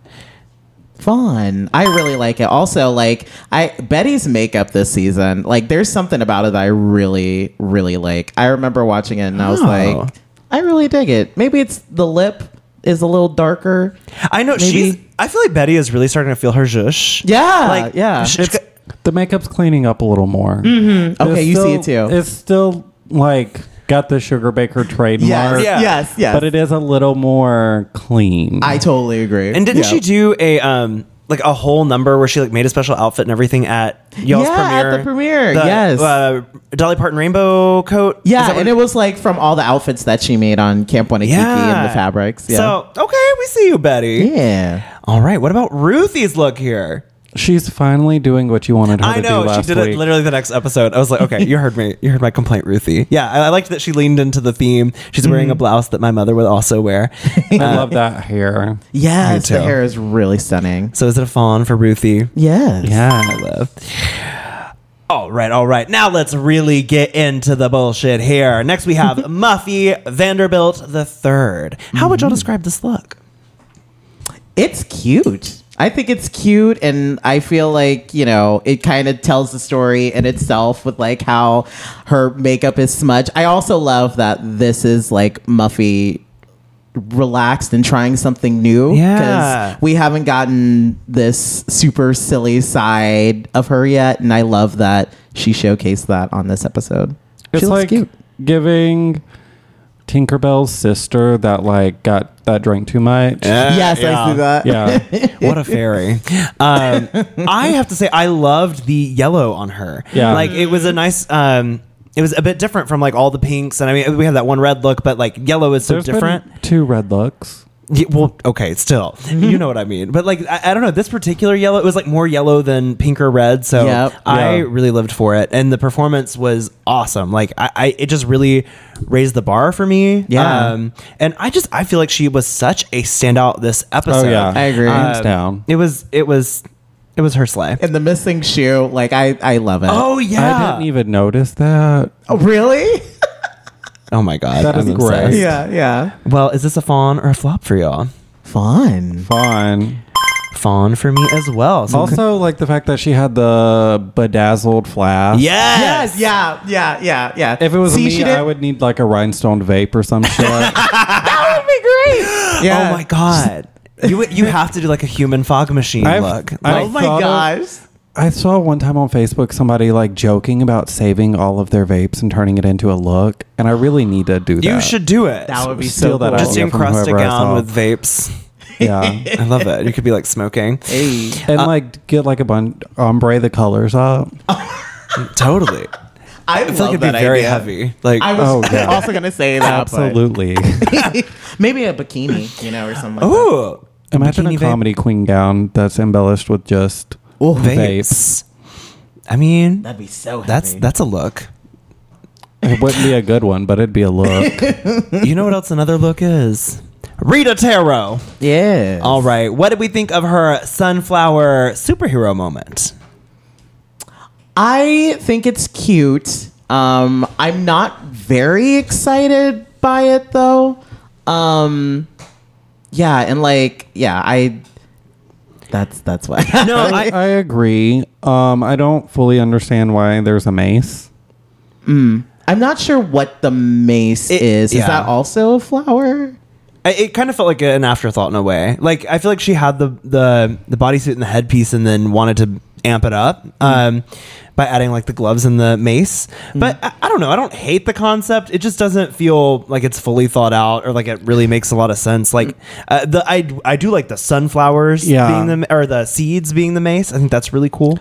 Fun. I really like it. Also, like I Betty's makeup this season, like there's something about it that I really, really like. I remember watching it and I was Oh. like, I really dig it. Maybe it's the lip is a little darker. I know Maybe- she's. I feel like Betty is really starting to feel her zhush. Yeah, like yeah. sh- It's, the makeup's cleaning up a little more. Mm-hmm. Okay, you see it too. It's still like got the sugar baker trademark. Yes, Yeah. yes, yes. But it is a little more clean. I totally agree. and didn't Yeah. she do a um like a whole number where she like made a special outfit and everything at y'all's Yeah, at the premiere, The, yes. uh, Dolly Parton rainbow coat. Yeah, and it was like from all the outfits that she made on Camp Wannakiki and the fabrics. Yeah. So okay, we see you, Betty. yeah. All right. What about Ruthie's look here? She's finally doing what you wanted her to do. I to know do she did week. it literally the next episode. I was like, okay, you heard me. You heard my complaint, Ruthie. Yeah, I, I liked that she leaned into the theme. She's wearing a Mm-hmm. blouse that my mother would also wear. I love that hair. Yes, Me the too. hair is really stunning. so is it a fawn for Ruthie? Yes. Yeah. I love. All right, all right. Now let's really get into the bullshit here. Next we have <laughs> Muffy Vanderbilt the third. How would y'all describe this look? It's cute. I think it's cute, and I feel like you know it kind of tells the story in itself with like how her makeup is smudged. I also love that this is like Muffy relaxed and trying something new. Yeah. we haven't gotten this super silly side of her yet, and I love that she showcased that on this episode. It's she looks like cute. giving Tinkerbell's sister that like got that drank too much. yes, I see that. Yeah. <laughs> What a fairy. Um, I have to say, I loved the yellow on her. Yeah. Like, it was a nice. Um, it was a bit different from like all the pinks, and I mean we have that one red look, but like yellow is so There's been different. two red looks. Yeah, well, okay, still, you know what I mean. But like, I, I don't know. This particular yellow, it was like more yellow than pink or red. So Yep. I Yeah. really lived for it, and the performance was awesome. Like, I, I it just really raised the bar for me. Yeah. um, and I just I feel like she was such a standout this episode. Oh, yeah. I agree. Hands down. It was it was it was her sleigh. And the missing shoe, like I, I love it. Oh yeah. I didn't even notice that. Oh, really? <laughs> oh my god. That is I'm great. obsessed. yeah, yeah. Well, is this a fawn or a flop for y'all? Fun. Fun. Fawn for me as well. So Also, like the fact that she had the bedazzled flask. yes. Yes, yeah, yeah, yeah, yeah. If it was See, me, she I would need like a rhinestone vape or some shit. <laughs> That would be great. Oh yeah. Oh my god. You you have to do like a human fog machine I've- look. I've- Oh my thought of- gosh. I saw one time on Facebook somebody like joking about saving all of their vapes and turning it into a look, and I really need to do that. you should do it. That would be Steal so that cool. just idea from encrust a whoever I gown saw. with vapes. <laughs> yeah, I love it. You could be like smoking. Hey. and uh, like get like a bunch ombre the colors up. <laughs> Totally. I, I feel love like it'd be very idea. heavy. Like I was Oh, yeah. <laughs> also gonna say that. Absolutely. Maybe a bikini, you know, or something. Like ooh. Imagine Bikini a vape. comedy queen gown that's embellished with just Oh, vapes. Vapes. I mean, That'd be so. that's heavy. that's a look. It wouldn't be a good one, but it'd be a look. <laughs> you know what else another look is? Rita Taro. yeah. All right. What did we think of her sunflower superhero moment? I think it's cute. Um, I'm not very excited by it though. Um, yeah, and like, yeah, I. That's that's why. <laughs> No, I, I agree. Um, I don't fully understand why there's a mace. I'm not sure what the mace It- is. yeah. Is that also a flower? I- it kind of felt like an afterthought in a way. Like I feel like she had the the the bodysuit and the headpiece, and then wanted to amp it up um, by adding like the gloves and the mace. But I, I don't know. I don't hate the concept. It just doesn't feel like it's fully thought out or like it really makes a lot of sense. Like uh, the I I do like the sunflowers Yeah. being the or the seeds being the mace. I think that's really cool.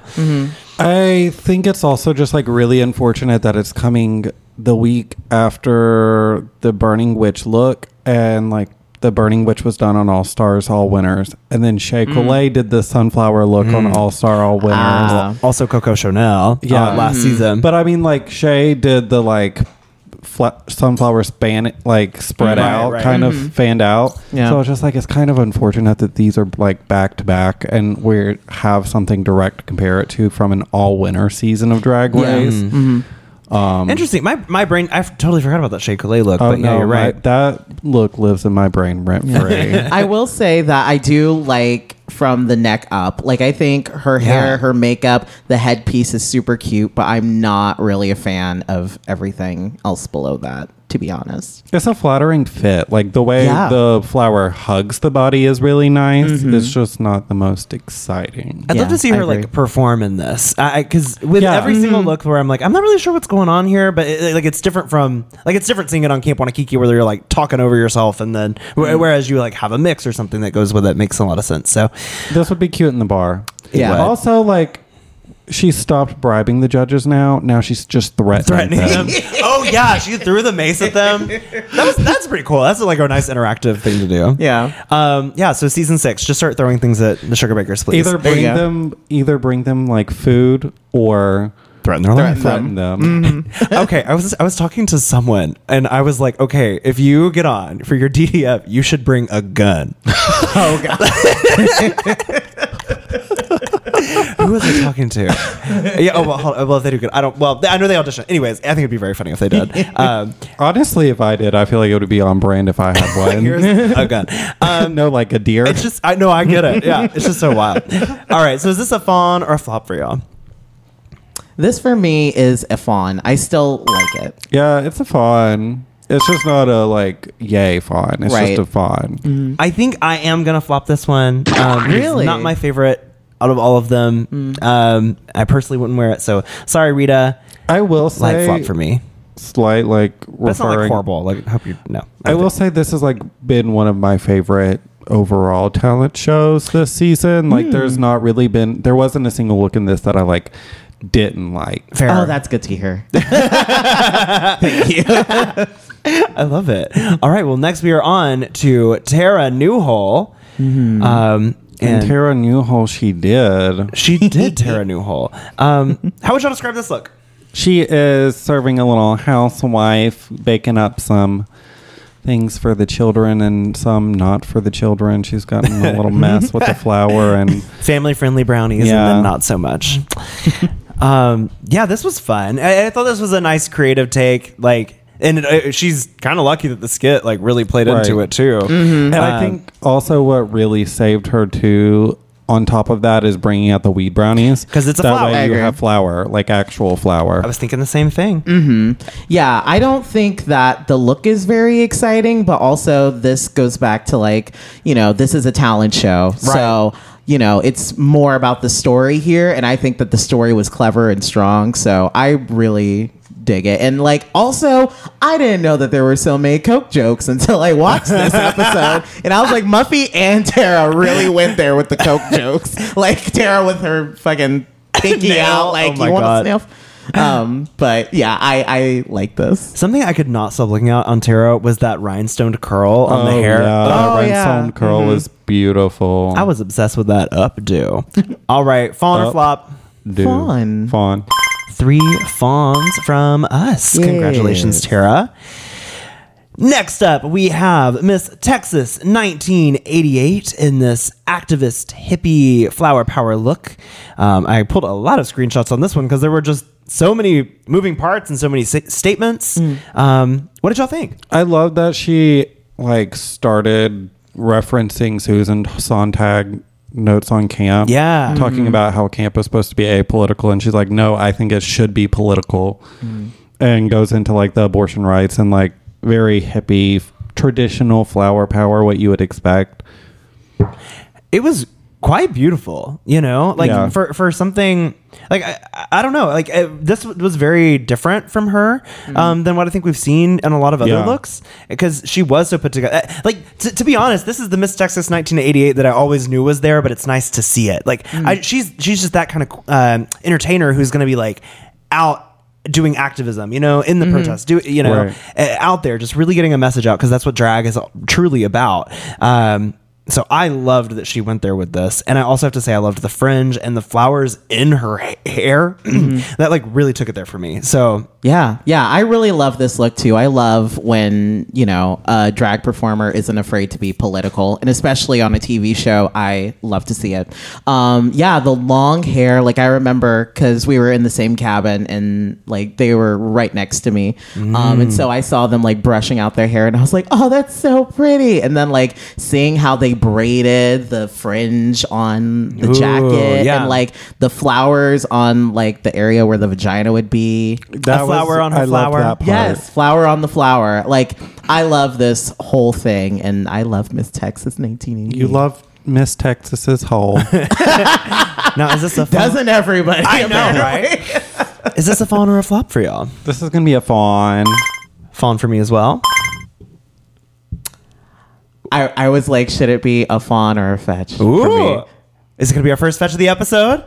I think it's also just like really unfortunate that it's coming the week after the Burning Witch look, and like the Burning Witch was done on All Stars, All Winners, and then Shea mm. Coulee did the sunflower look on mm. All Star, All Winners. Ah. Also, Coco Chanel. Uh, yeah. uh, last mm-hmm. season. But I mean, like Shea did the like fla- sunflower span like spread mm. Right, out, right. kind of mm-hmm. fanned out. Yeah. So it's just like it's kind of unfortunate that these are like back to back, and we have something direct to compare it to from an all winner season of Drag Race. Mm-hmm. Um, Interesting. My my brain. I totally forgot about that Shea Coulee look. Oh but yeah, no, you're my- right. that look lives in my brain rent <laughs> free. I will say that I do like from the neck up. Like I think her hair, Yeah. her makeup, the headpiece is super cute, but I'm not really a fan of everything else below that, to be honest. It's a flattering fit. Like the way Yeah. the flower hugs the body is really nice. Mm-hmm. It's just not the most exciting. I'd love to see I her agree. like perform in this, because with Yeah. every single mm-hmm. look where I'm like, I'm not really sure what's going on here, but it, like it's different from like it's different seeing it on Camp Wannakiki where you're like talking over yourself, and then wh- mm-hmm. whereas you like have a mix or something that goes with it makes a lot of sense. So This would be cute in the bar. Yeah. would. Also, like, she stopped bribing the judges now. Now she's just threatening, threatening them. them. <laughs> oh yeah, she threw the mace at them. That was that's pretty cool. That's like a nice interactive thing to do. Yeah. Um. Yeah. So season six, just start throwing things at the sugar bakers, please. Either bring them, either bring them like food or threaten their life. threaten them. <laughs> okay, I was I was talking to someone and I was like, okay, if you get on for your DDF, you should bring a gun. <laughs> Oh god. Who was I talking to? <laughs> yeah. Oh well. Hold, well, if they do good, I don't. Well, I know they audition. Anyways, I think it'd be very funny if they did. <laughs> Um, Honestly, if I did, I feel like it would be on brand if I had <laughs> one. here's a gun. Um, no, like a deer. it's just I know I get it. Yeah, it's just so wild. All right. So is this a fawn or a flop for y'all? This for me is a fawn. I still like it. yeah, it's a fawn. It's just not a like yay fawn. It's Right. just a fawn. I think I am gonna flop this one. Um, it's Really? not my favorite out of all of them. Um, I personally wouldn't wear it. So sorry, Rita. I will Light flop for me. slight like But it's not like horrible. Like I hope you no. I will say this has like been one of my favorite overall talent shows this season. Like there's not really been there wasn't a single look in this that I like didn't like. Fair. Oh, that's good to hear. <laughs> Thank you. <laughs> I love it. All right. Well, next we are on to Tara Newhall. Um, And and Tara Newhall, she did. she did Tara Newhall. Um, <laughs> how would y'all describe this look? She is serving a little housewife, baking up some things for the children and some not for the children. She's gotten a little mess with the flour and <laughs> Family friendly brownies and then not so much. <laughs> um, yeah, this was fun. I, I thought this was a nice creative take. Like, and uh, she's kind of lucky that the skit like really played into it too. And I Um, think also what really saved her too. On top of that is bringing out the weed brownies 'Cause it's a that flour. Way you have flour, like actual flour. I was thinking the same thing. Yeah, I don't think that the look is very exciting, but also this goes back to like, you know, this is a talent show. So, you know, it's more about the story here. And I think that the story was clever and strong. So I really dig it. And like, also, I didn't know that there were so many Coke jokes until I watched this <laughs> episode. and I was like, Muffy and Tara really <laughs> went there with the Coke jokes. Like, Tara with her fucking pinky out, like, Oh you want God. to sniff? <laughs> um but yeah i i like this Something I could not stop looking at on Tara was that rhinestoned curl on the hair. Yeah, Oh, that yeah. rhinestone curl was beautiful. I was obsessed with that updo. <laughs> All right, fawn or Up. flop? Dude. Fawn. Fawn. Three fawns from us. Congratulations, Yes. Tara. Next up, we have Miss Texas 1988 in this activist hippie flower power look. Um, I pulled a lot of screenshots on this one because there were just so many moving parts and so many s- statements. Um, what did y'all think? I love that she like started referencing Susan Sontag notes on camp. Yeah. Talking about how camp is supposed to be apolitical and she's like, No, I think it should be political. And goes into like the abortion rights and like very hippie traditional flower power, what you would expect. it was quite beautiful you know like Yeah. for for something like i, I don't know like uh this was very different from her um than what i think we've seen in a lot of other Yeah. looks because she was so put together Uh, like t- to be honest this is the miss texas 1988 that i always knew was there but it's nice to see it like I, she's she's just that kind of um, entertainer who's gonna be like out doing activism you know in the protest do you know Right. uh, out there just really getting a message out because that's what drag is truly about um so I loved that she went there with this, and I also have to say I loved the fringe and the flowers in her ha- hair. <clears throat> that like really took it there for me. So Yeah, yeah, I really love this look too. I love when you know a drag performer isn't afraid to be political, and especially on a TV show, I love to see it. Um, yeah, the long hair, like I remember because we were in the same cabin and like they were right next to me, um, and so I saw them like brushing out their hair, and I was like, oh, that's so pretty. And then like seeing how they braided the fringe on the Ooh, jacket, yeah. and like the flowers on like the area where the vagina would be. That flower on her I loved flower. that part. Yes, flower on the flower. Like I love this whole thing, and I love Miss Texas 1980. You love Miss Texas's hole. <laughs> now is this a fawn? doesn't everybody? I know, right? <laughs> is this a fawn or a flop for y'all? this is gonna be a fawn. Fawn for me as well. I, I was like, should it be a fawn or a fetch? Ooh, is it gonna be our first fetch of the episode?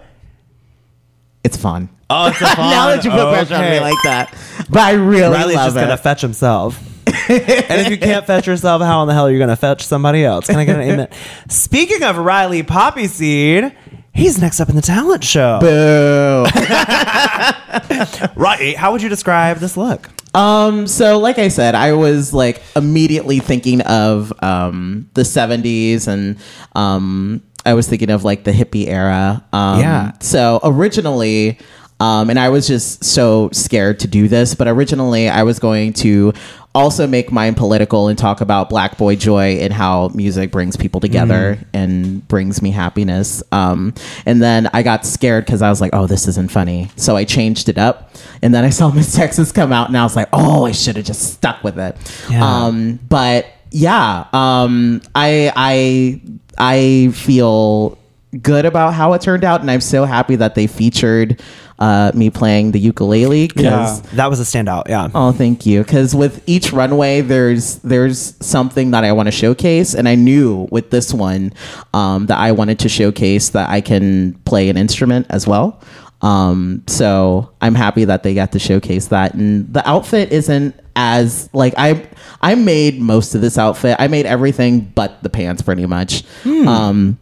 It's fun. Oh, it's a <laughs> fawn. now that you put oh, pressure on me Okay. like that, but I really Riley's love just it. gonna fetch himself. <laughs> and if you can't fetch yourself, how in the hell are you gonna fetch somebody else? Can I get an amen? <laughs> Speaking of Riley Poppyseed, he's next up in the talent show. Boo. <laughs> Right? How would you describe this look? Um, so like I said, I was like immediately thinking of um the seventies and um I was thinking of like the hippie era. Um Yeah. so originally um, and I was just so scared to do this, but originally I was going to also make mine political and talk about Black Boy Joy and how music brings people together and brings me happiness. Um, and then I got scared because I was like, oh, this isn't funny. So I changed it up. And then I saw <laughs> Miss Texas come out and I was like, oh, I should have just stuck with it. Yeah. Um, but yeah, um, I, I, I feel good about how it turned out. And I'm so happy that they featured uh, me playing the ukulele because Yeah. That was a standout. Yeah. Oh, thank you. Because with each runway, there's there's something that I want to showcase, and I knew with this one um, that I wanted to showcase that I can play an instrument as well. Um, so I'm happy that they got to showcase that, and the outfit isn't as like I I made most of this outfit. I made everything but the pants pretty much. Hmm. Um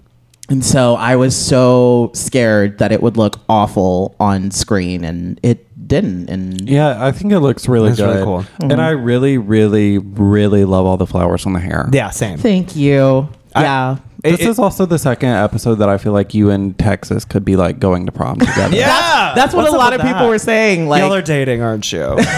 and so I was so scared that it would look awful on screen and it didn't and Yeah, I think it looks really That's good. really cool. And I mm-hmm. really, really, really love all the flowers on the hair. Yeah, same. thank you. I- yeah. This It- is also the second episode that I feel like you and Texas could be like going to prom together. <laughs> Yeah, That's what What's a lot with of people that? were saying like Y'all are dating, aren't you? <laughs>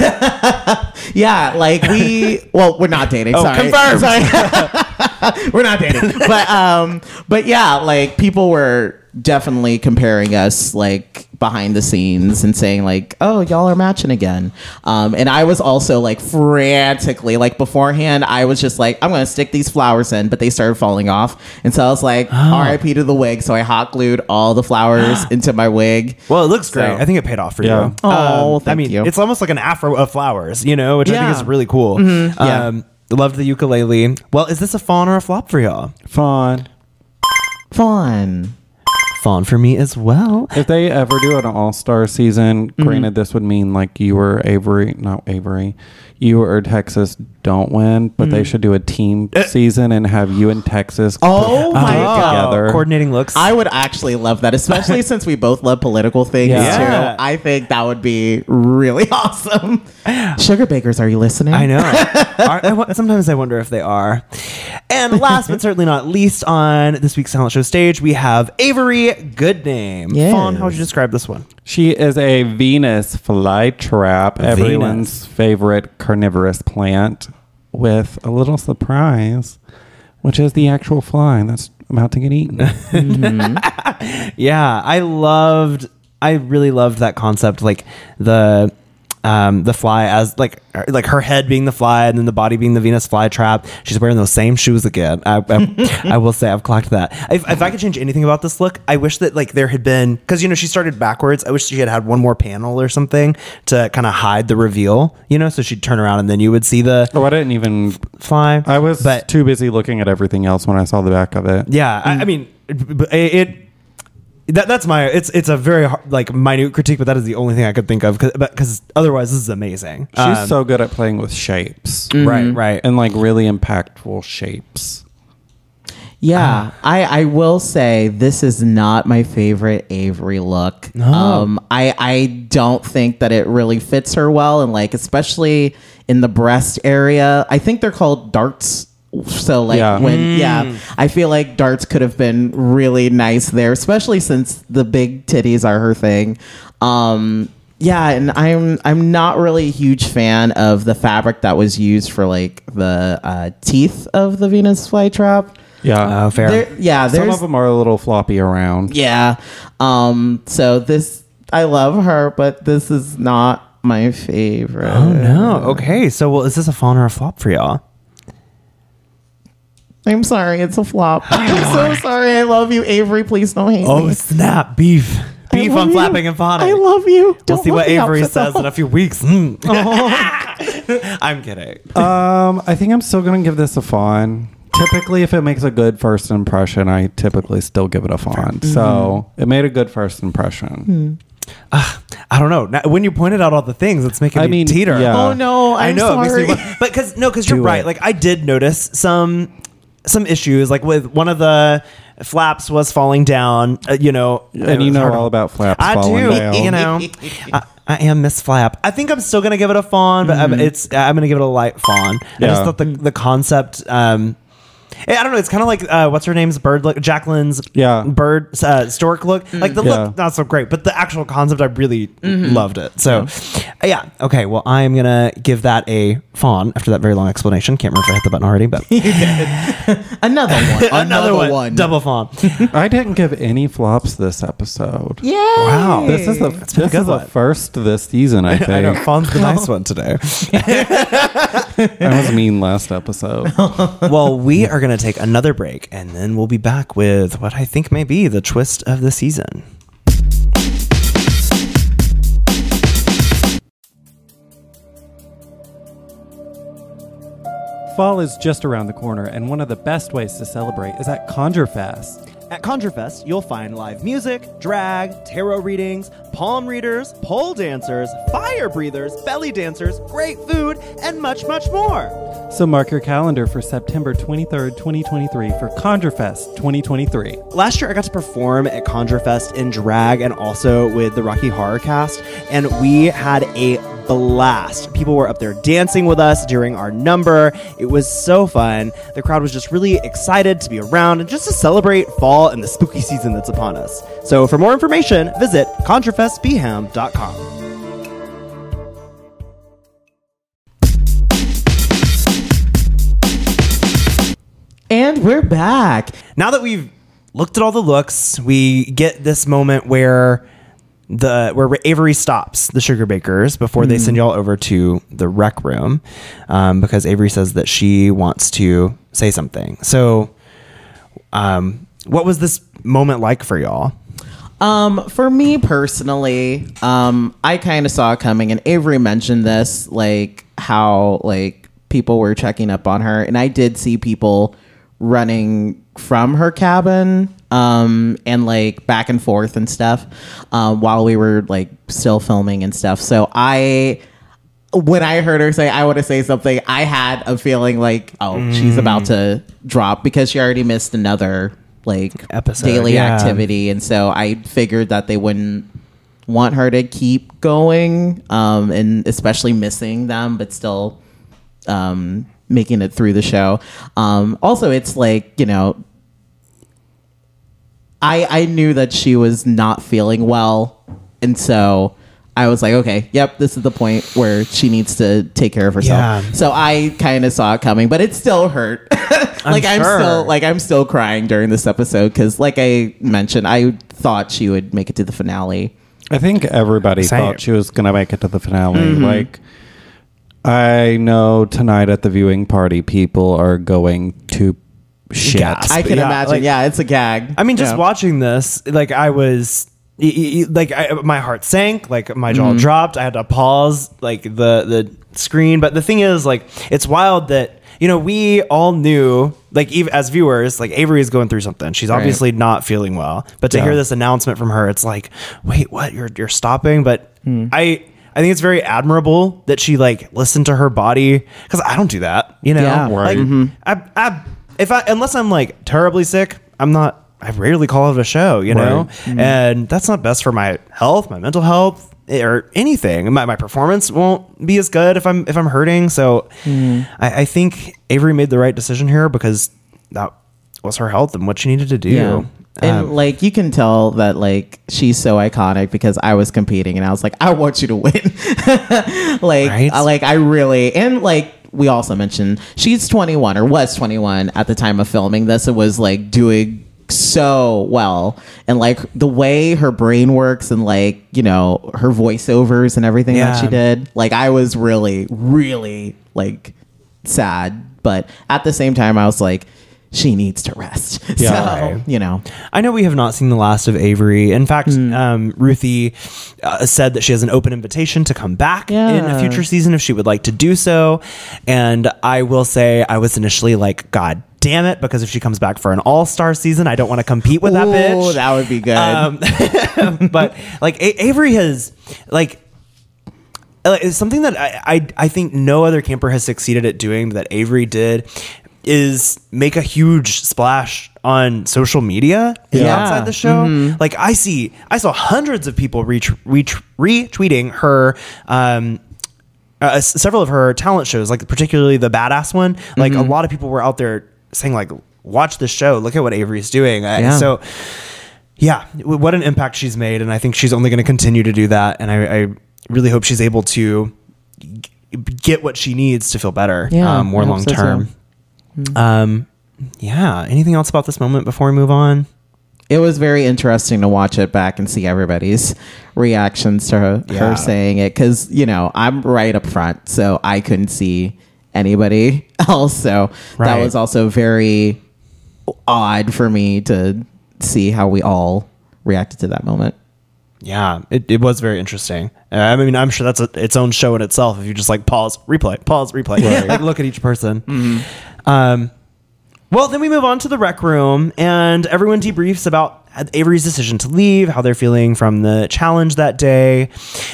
Yeah, like we well, we're not dating. Oh, sorry. confirmed. <laughs> Sorry. we're not dating. But um but yeah, like people were definitely comparing us like behind the scenes and saying like, "Oh, y'all are matching again." Um and I was also like frantically like beforehand, I was just like, "I'm going to stick these flowers in," but they started falling off. And so I was like, "RIP to the wig." So I hot glued all the flowers <gasps> into my wig. Well, it looks great. So- I think it paid off for Yeah. you. Oh, I thank mean, you. it's almost like an afro of flowers, you know, which I Yeah. Mm-hmm. think is really cool. Yeah. Um, loved the ukulele. Well, is this a fawn or a flop for y'all? Fawn. Fun. Fawn for me as well. If they ever do an all star season, Mm-hmm. granted, this would mean like you were Avery, not Avery, you or Texas don't win, but Mm. they should do a team season and have you and Texas Oh my put God. together. Coordinating looks. I would actually love that, especially <laughs> since we both love political things Yeah. Yeah. too. I think that would be really <laughs> awesome. Sugar bakers, are you listening? I know. <laughs> Are- I wo- sometimes I wonder if they are. And last but certainly not least, on this week's talent show stage, we have Avery Goodname. Yes. Fawn, how would you describe this one? She is a Venus flytrap, everyone's favorite carnivorous plant, with a little surprise, which is the actual fly that's about to get eaten. <laughs> Mm-hmm. <laughs> Yeah, I loved. I really loved that concept, like the um the fly as like like her head being the fly and then the body being the Venus flytrap. She's wearing those same shoes again. I, I, <laughs> I will say I've clocked that. If, if I could change anything about this look, I wish that like there had been because you know she started backwards. I wish she had had one more panel or something to kind of hide the reveal. You know, so she'd turn around and then you would see the oh, I didn't even. fly. I was but too busy looking at everything else when I saw the back of it. yeah, I, I mean, it, it that, that's my it's it's a very hard, like minute critique, but that is the only thing I could think of because otherwise this is amazing. She's Um, so good at playing with shapes. right, right, And like really impactful shapes. Yeah, I, I will say this is not my favorite Avery look. Um, I I don't think that it really fits her well, and like especially in the breast area. I think they're called darts. So like Yeah. when yeah, I feel like darts could have been really nice there, especially since the big titties are her thing. Um, yeah, and I'm I'm not really a huge fan of the fabric that was used for like the uh, teeth of the Venus flytrap. Yeah. Oh, fair. There, yeah, Some of them are a little floppy around. yeah. Um. So this, I love her, but this is not my favorite. Oh no. Okay, so well, is this a fawn or a flop for y'all? I'm sorry, it's a flop. I'm so sorry. I love you, Avery. Please don't hate Oh me. snap! Beef, beef love on you. flapping and fawning. I love you. We'll Don't see what Avery says in a few weeks. Mm. <laughs> <laughs> I'm kidding. Um, I think I'm still gonna give this a fawn. Typically, if it makes a good first impression, I typically still give it a fawn. So it made a good first impression. I don't know. Now, when you pointed out all the things, it's making I me mean, teeter. yeah. Oh no, I'm I know, it sorry. makes me, wa- but because no, because you're Do right. it. Like I did notice some some issues, like with one of the flaps was falling down. Uh, you know, And you know hard- all about flaps I falling do. down. You know, <laughs> I, I am Miss Flap. I think I'm still gonna give it a fawn, but I'm, it's I'm gonna give it a light fawn. I just thought the the concept. Um, I don't know. It's kind of like uh, what's her name's bird look, Jacqueline's Yeah. bird uh, stork look. Like the Yeah. look, not so great, but the actual concept, I really loved it. So, uh, yeah, okay. Well, I am gonna give that a fawn after that very long explanation. Can't remember if I hit the button already, but <laughs> <laughs> Another one. <laughs> Another, one. double fawn. I didn't give any flops this episode. Yeah. Wow. This is the been a this good is the one. first this season. I I know think fawn's the nice one today. I was mean last episode. well, we are gonna take another break, and then we'll be back with what I think may be the twist of the season. Fall is just around the corner, and one of the best ways to celebrate is at Conjure Fest. At ConjureFest, you'll find live music, drag, tarot readings, palm readers, pole dancers, fire breathers, belly dancers, great food, and much, much more. So mark your calendar for September 23rd, 2023 for ConjureFest 2023. Last year, I got to perform at ConjureFest in drag and also with the Rocky Horror Cast, and we had a blast. People were up there dancing with us during our number. It was so fun. The crowd was just really excited to be around and just to celebrate fall and the spooky season that's upon us. So, for more information, visit ConjureFestBham.com. And we're back. now that we've looked at all the looks, we get this moment where the where Avery stops the sugar bakers before they send y'all over to the rec room um, because Avery says that she wants to say something. So, um, what was this moment like for y'all? Um, for me personally, um, I kind of saw it coming, and Avery mentioned this, like how like people were checking up on her, and I did see people running from her cabin, um, and like back and forth and stuff, um, while we were like still filming and stuff. So I. When I heard her say, I want to say something, I had a feeling like, oh, she's about to drop because she already missed another like Episode, daily yeah. activity and so i figured that they wouldn't want her to keep going um and especially missing them but still um making it through the show um also it's like you know i i knew that she was not feeling well and so I was like, okay, yep, this is the point where she needs to take care of herself. Yeah. So I kind of saw it coming, but it still hurt. <laughs> like I'm sure. still like I'm still crying during this episode because, like I mentioned, I thought she would make it to the finale. I think everybody Same. thought she was going to make it to the finale. Mm-hmm. Like, I know tonight at the viewing party, people are going to shit. Gasp. I can Yeah, imagine. like- yeah, it's a gag. I mean, just Yeah. watching this, like I was, like I, my heart sank, like my jaw mm-hmm. dropped. I had to pause, like the the screen. But the thing is, like, it's wild that you know we all knew, like even as viewers, like Avery is going through something. She's obviously not feeling well. But to hear this announcement from her, it's like, wait, what? You're you're stopping? But hmm. I. I think it's very admirable that she like listened to her body because I don't do that, you know. Yeah. Like, Right. I, I, if I, unless I'm like terribly sick, I'm not. I rarely call it a show, you know, mm-hmm. and that's not best for my health, my mental health, eh, or anything. My, my performance won't be as good if I'm if I'm hurting. So, mm. I, I think Avery made the right decision here because that was her health and what she needed to do. Yeah. And Um, like you can tell that like she's so iconic because I was competing and I was like, I want you to win. <laughs> like Right? I, like I really and like we also mentioned she's 21 or was 21 at the time of filming this. And was like doing so well. And like the way her brain works and like you know her voiceovers and everything that she did like i was really really like sad. But at the same time i was like she needs to rest <laughs> Yeah. so Right. you know I know we have not seen the last of Avery. In fact, Hmm. um, Ruthie uh, said that she has an open invitation to come back in a future season if she would like to do so. And I will say, I was initially like, God damn it, because if she comes back for an all star season, I don't want to compete with that Ooh, bitch. that would be good Um, <laughs> but like A- Avery has like. uh, It's something that I, I I think no other camper has succeeded at doing that Avery did is make a huge splash on social media Yeah. outside the show. Like I see, I saw hundreds of people reach, retweeting her. Um, uh, several of her talent shows, like particularly the badass one. Like a lot of people were out there saying, like, "Watch this show. Look at what Avery's doing." I- Yeah. So, yeah, w- what an impact she's made, and I think she's only going to continue to do that. And I, I really hope she's able to get what she needs to feel better, Yeah, um, more long so, too. term. Um, yeah. Anything else about this moment before we move on? it was very interesting to watch it back and see everybody's reactions to her, Yeah. her saying it because you know i'm right up front so i couldn't see anybody <laughs> else so that was also very odd for me to see how we all reacted to that moment Yeah, it, it was very interesting. Uh, I mean, I'm sure that's a, its own show in itself. If you just like pause, replay, pause, replay, like look at each person. <laughs> Um, Well, then we move on to the rec room, and everyone debriefs about Avery's decision to leave, how they're feeling from the challenge that day,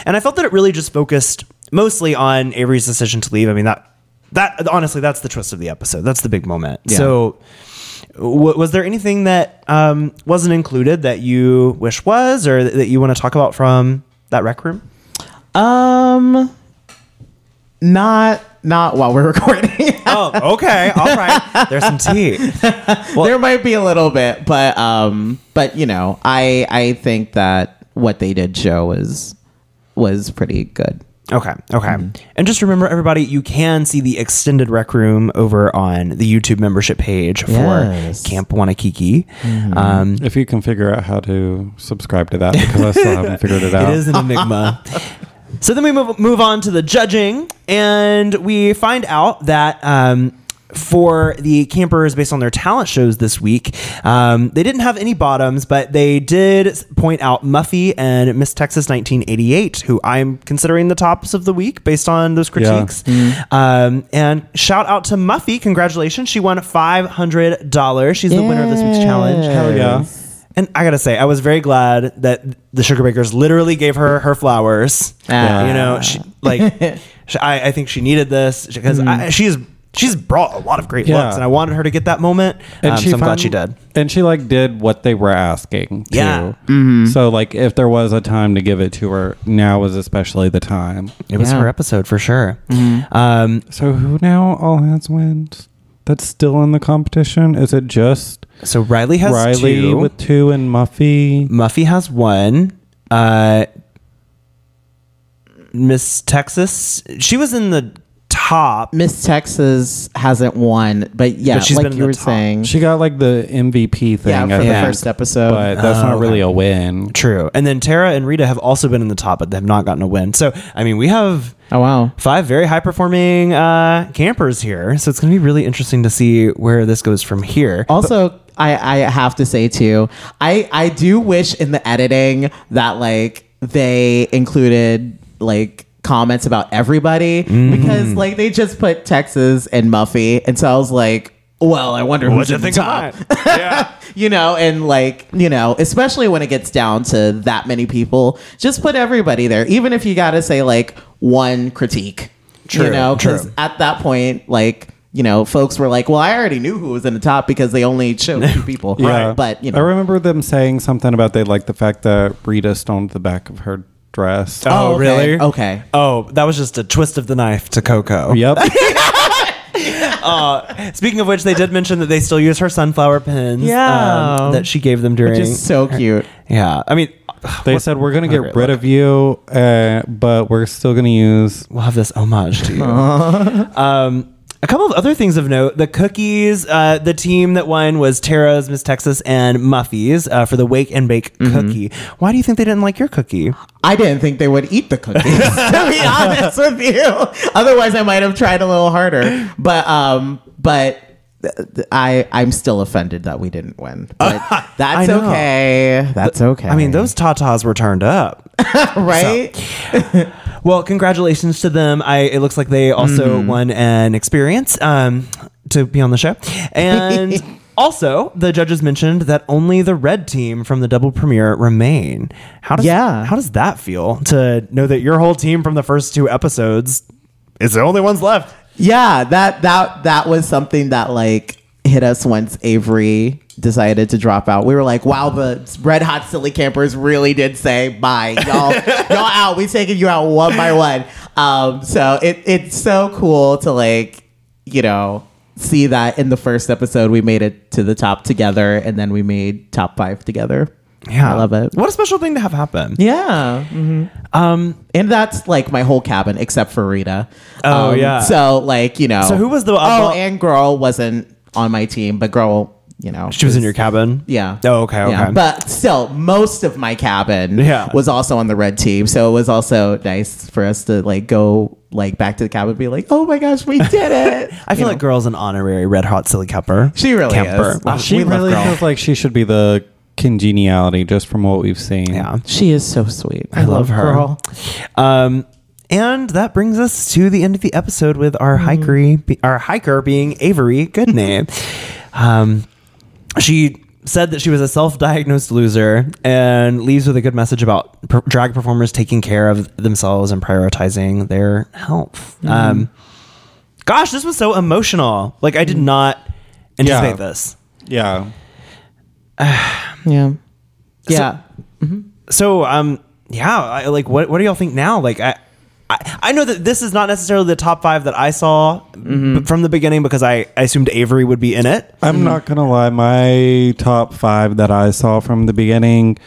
and I felt that it really just focused mostly on Avery's decision to leave. I mean that that honestly, that's the twist of the episode. That's the big moment. Yeah. So, w- was there anything that um, wasn't included that you wish was, or that you want to talk about from that rec room? Um, not not while we're <laughs> recording. Oh, okay, all right. There's some tea. <laughs> there might be a little bit, but um, but you know, I I think that what they did show was was pretty good. Okay, okay. And just remember, everybody, you can see the extended rec room over on the YouTube membership page for Camp Wannakiki. Um, If you can figure out how to subscribe to that, because I still haven't figured it <laughs> out. It is an enigma. <laughs> so then we move, move on to the judging, and we find out that um, for the campers, based on their talent shows this week, um, they didn't have any bottoms, but they did point out Muffy and Miss Texas 1988, who I'm considering the tops of the week based on those critiques. Um, and shout out to Muffy. Congratulations. She won $500. She's the winner of this week's challenge. Hell yeah. And I gotta say, I was very glad that the sugar bakers literally gave her her flowers. Ah. You know, she like, <laughs> she, I, I think she needed this because I she's she's brought a lot of great Yeah. looks, and I wanted her to get that moment. And um, she so I'm glad found- she did. And she like did what they were asking. Too. Yeah. So like, if there was a time to give it to her, now was especially the time. It was Yeah. her episode for sure. Um, So who now all has wins? That's still in the competition. Is it just so Riley has Riley two. with two and Muffy? Muffy has one. Uh, Miss Texas, she was in the top. Miss Texas hasn't won, but yeah, But she's like been in you the were top. saying, She got like the MVP thing. yeah, I for the think, first episode. but that's Oh, not really okay. a win. True. And then Tara and Rita have also been in the top, but they have not gotten a win. So, I mean, we have oh wow, five very high performing uh, campers here. So it's going to be really interesting to see where this goes from here. Also, I, I have to say too, I, I do wish in the editing that like they included like comments about everybody Mm. because like they just put Texas and Muffy, and so I was like, well, I wonder who's in the top. yeah. <laughs> you know, and like, you know, especially when it gets down to that many people, just put everybody there, even if you got to say like one critique, True, you know, because at that point, like, you know, folks were like, well, I already knew who was in the top because they only showed two <laughs> people. Yeah. But, you know. I remember them saying something about they like the fact that Rita stoned the back of her dress. Oh, okay, really? Okay. Oh, that was just a twist of the knife to Coco. Yep. <laughs> Speaking of which, they did mention that they still use her sunflower pins. Yeah. um, that she gave them during. Just so cute. yeah. I mean, <sighs> They what- said we're gonna get great rid look. of you, uh, but we're still gonna use. We'll have this homage to you. <laughs> um, a couple of other things of note: the cookies. Uh, the team that won was Tara's, Miss Texas, and Muffy's uh, for the Wake and Bake cookie. Why do you think they didn't like your cookie? I didn't think they would eat the cookies, <laughs> to be <laughs> honest with you. Otherwise, I might have tried a little harder. But, um, but I, I'm still offended that we didn't win. <laughs> But that's okay. That's okay. I mean, those tatas were turned up. right? Well, congratulations to them. I it looks like they also won an experience um, to be on the show. And <laughs> also, the judges mentioned that only the red team from the double premiere remain. How does Yeah. how does that feel to know that your whole team from the first two episodes is the only ones left? Yeah, that that that was something that like hit us once Avery decided to drop out. We were like, "Wow, the Red Hot Silly Campers really did say bye, y'all. <laughs> y'all out. We taking you out one by one." Um, so it it's so cool to like you know see that in the first episode we made it to the top together, and then we made top five together. Yeah, I love it. What a special thing to have happen. Yeah. mhm. Um. And that's like my whole cabin except for Rita. Oh, Um, yeah. So like you know. So who was the- Oh, uh, and girl wasn't on my team, but girl, you know, She was in your cabin. Yeah. Oh, okay. Okay. Yeah. But still, most of my cabin Yeah. was also on the red team, so it was also nice for us to like go like back to the cabin and be like, "Oh my gosh, we did it!" <laughs> I feel You like girl's an honorary red hot silly camper. She really camper. is. Wow, She really girl. feels like she should be the congeniality just from what we've seen. Yeah. She is so sweet. I, love her. Girl. Um, and that brings us to the end of the episode with our Mm-hmm. hiker, our hiker being Avery Goodname. <laughs> Um, she said that she was a self-diagnosed loser and leaves with a good message about per- drag performers taking care of themselves and prioritizing their health. Um, gosh, this was so emotional. Like I did not anticipate Yeah. this. Yeah. <sighs> Yeah. Yeah. So, um, yeah, I, like, what, what do y'all think now? Like, I, I, I know that this is not necessarily the top five that I saw b- from the beginning because I, I assumed Avery would be in it. I'm not gonna lie. My top five that I saw from the beginning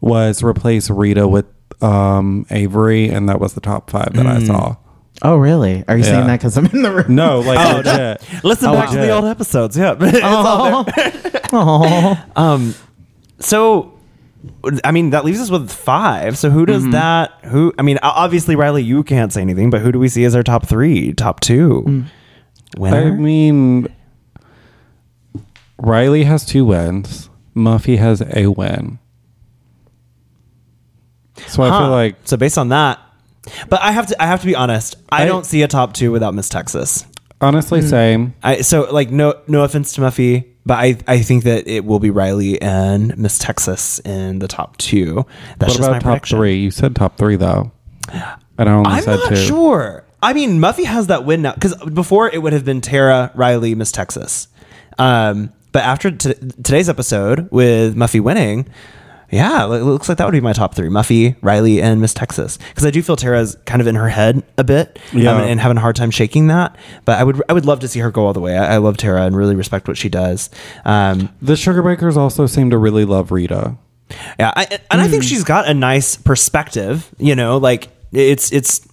was replace Rita with um, Avery, and that was the top five that I saw. Oh, really? Are you Yeah. saying that because I'm in the room? No, like <laughs> legit. <laughs> Listen Oh, back to the old episodes. Yeah. <laughs> It's all there. Oh. Um, so, I mean, that leaves us with five. So, who does mm-hmm. that? Who? I mean, obviously, Riley, you can't say anything, but who do we see as our top three, top two? Mm. Winner. I mean, Riley has two wins. Muffy has a win. So I feel like so based on that, but I have to I have to be honest. I, I- don't see a top two without Miss Texas. honestly, mm. same. I so like no no offense to Muffy, but I I think that it will be Riley and Miss Texas in the top two. That's What just my about top prediction. three? You said top three though. And I only I'm said not two. sure. I mean, Muffy has that win now because before it would have been Tara, Riley, Miss Texas. Um, but after t- today's episode with Muffy winning, yeah, it looks like that would be my top three: Muffy, Riley, and Miss Texas. Because I do feel Tara's kind of in her head a bit, Yeah. um, and having a hard time shaking that. But I would, I would love to see her go all the way. I, I love Tara and really respect what she does. Um, The Sugar Bakers also seem to really love Rita. yeah, I, and I think she's got a nice perspective. You know, like it's it's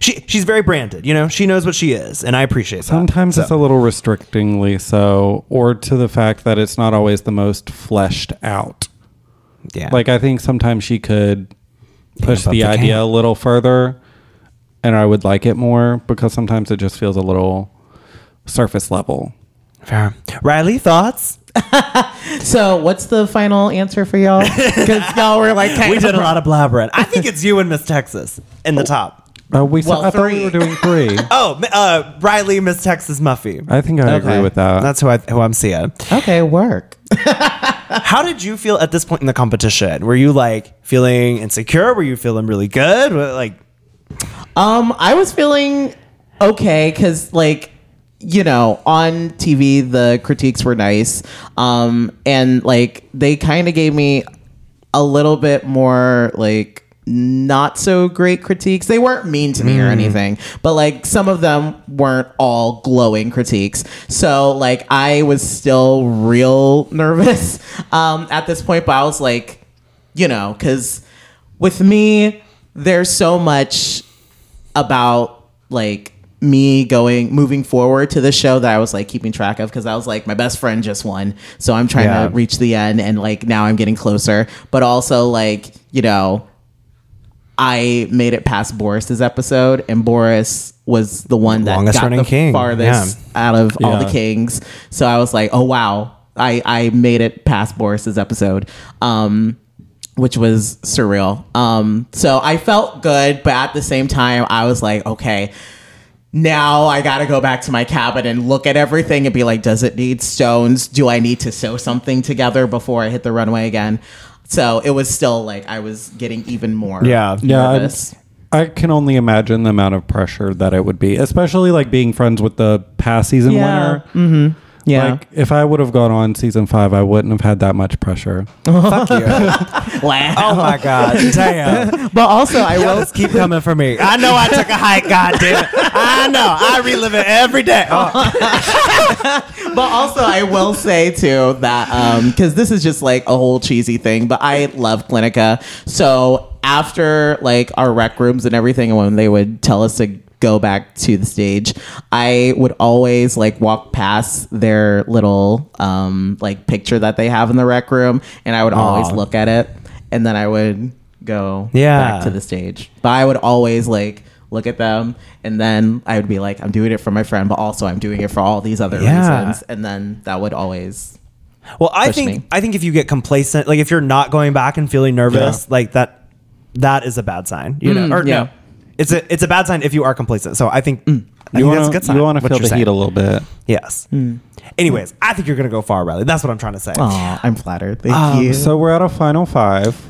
she she's very branded. You know, she knows what she is, and I appreciate that. Sometimes it's a little restrictingly so, or to the fact that it's not always the most fleshed out. Yeah, Like I think sometimes she could push the the idea game. a little further, and I would like it more because sometimes it just feels a little surface level. fair. Riley, thoughts? <laughs> So, what's the final answer for y'all? Because y'all were like, we did a lot of blabbering. I think it's you and Miss Texas in the top. Uh, we Well, saw, I thought we three. were doing three. <laughs> Oh, uh, Riley, Miss Texas, Muffy. I think I agree with that. That's who I who I'm seeing. Okay, work. How did you feel at this point in the competition? Were you like feeling insecure? Were you feeling really good? Like, Um, I was feeling okay because, like, you know, on TV the critiques were nice, um, and like they kind of gave me a little bit more like not so great critiques. They weren't mean to me or anything, but like some of them weren't all glowing critiques. So like I was still real <laughs> nervous um, at this point, but I was like, you know, because with me, there's so much about like me going moving forward to the show that I was like keeping track of because I was like my best friend just won so I'm trying Yeah. to reach the end and like now I'm getting closer but also like you know I made it past Boris's episode and Boris was the one that Longest got running the king, farthest out of all the kings so I was like oh wow I I made it past Boris's episode um which was surreal. Um, so I felt good, but at the same time, I was like, okay, now I got to go back to my cabin and look at everything and be like, does it need stones? Do I need to sew something together before I hit the runway again? So it was still like I was getting even more. Yeah. Yeah, I- can only imagine the amount of pressure that it would be, especially like being friends with the past season Yeah. winner. Mm-hmm. Yeah. Like if I would have gone on season five, I wouldn't have had that much pressure. fuck you. <laughs> Wow. oh my god, damn. <laughs> But also, I Y'all will just keep coming for me. <laughs> I know I took a hike. God damn it. I know. I relive it every day. Oh. but also I will say too that um because this is just like a whole cheesy thing, but I love Clinica. So after like our rec rooms and everything, and when they would tell us to go back to the stage, I would always like walk past their little um like picture that they have in the rec room, and I would always look at it, and then I would go Yeah. back to the stage. But I would always like look at them and then I would be like, I'm doing it for my friend, but also I'm doing it for all these other Yeah. reasons. And then that would always Well, I think me. I think if you get complacent, like if you're not going back and feeling nervous, like that, that is a bad sign. You know, Mm, or yeah. no, it's a it's a bad sign if you are complacent. So I think, I think You that's a want good to sign. you want to feel the saying. heat a little bit. Yes. Anyways, I think you're gonna go far, Riley. That's what I'm trying to say. Aw, I'm flattered. Thank Um, you. so we're at a final 5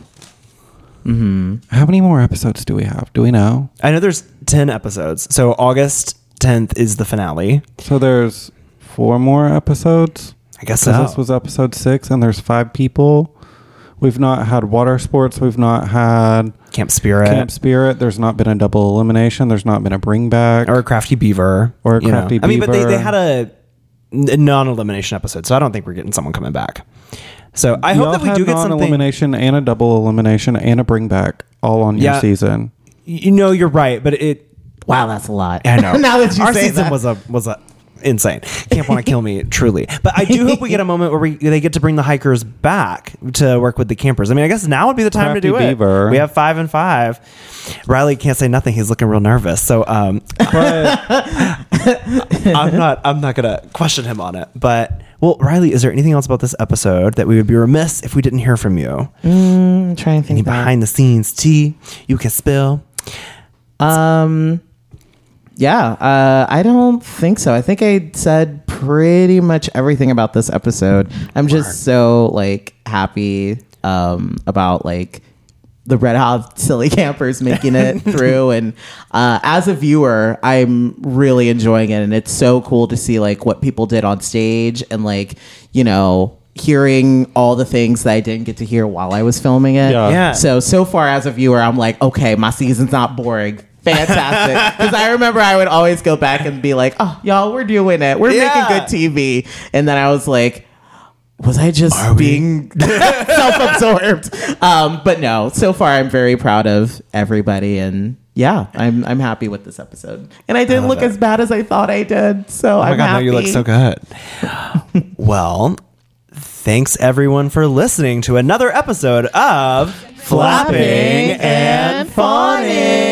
Mm-hmm. How many more episodes do we have? Do we know? I know there's ten episodes, so August 10th is the finale. So there's four more episodes. I guess So so. this was episode six, and there's five people. We've not had water sports. We've not had Camp Spirit Camp Spirit. There's not been a double elimination. There's not been a bring back. or a Crafty Beaver Or you know. Crafty I mean, but they, they had a, a non-elimination episode, so I don't think we're getting someone coming back. So I hope Y'all that we do get something. non-elimination and a double elimination and a bring back all on Yeah. your season. You know, you're right, but it. wow, that's a lot. I know. <laughs> now that you Our say season that. was a was a insane. Camp want to kill me truly, but I do hope we get a moment where we they get to bring the hikers back to work with the campers. I mean, I guess now would be the time to Crafty do it. We have five and five. Riley can't say nothing. He's looking real nervous. So um, But <laughs> I'm not I'm not gonna question him on it. But well, Riley, is there anything else about this episode that we would be remiss if we didn't hear from you? I'm trying to think back. behind the scenes tea you can spill? Um, yeah, uh, I don't think so. I think I said pretty much everything about this episode. I'm just so like happy um, about like the Red Hot Silly <laughs> Campers making it <laughs> through, and uh, as a viewer, I'm really enjoying it, and it's so cool to see like what people did on stage, and like you know hearing all the things that I didn't get to hear while I was filming it. Yeah. Yeah. So so far as a viewer, I'm like, okay, my season's not boring. Fantastic. Because I remember I would always go back and be like, oh, y'all, we're doing it. We're Yeah. making good TV. And then I was like, was I just being <laughs> self-absorbed? Um, but no, so far I'm very proud of everybody and yeah, I'm I'm happy with this episode. And I didn't look as bad as I thought I did. So Oh my I'm god, no, happy. you look so good. <laughs> well, thanks everyone for listening to another episode of Flapping and Fawning.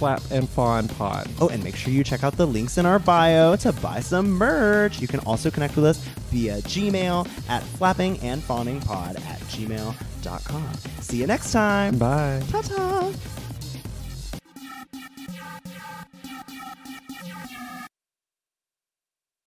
Flap and Fawn Pod. Oh, and make sure you check out the links in our bio to buy some merch. You can also connect with us via Gmail at flappingandfawningpod at gmail.com. See you next time. Bye. Ta ta.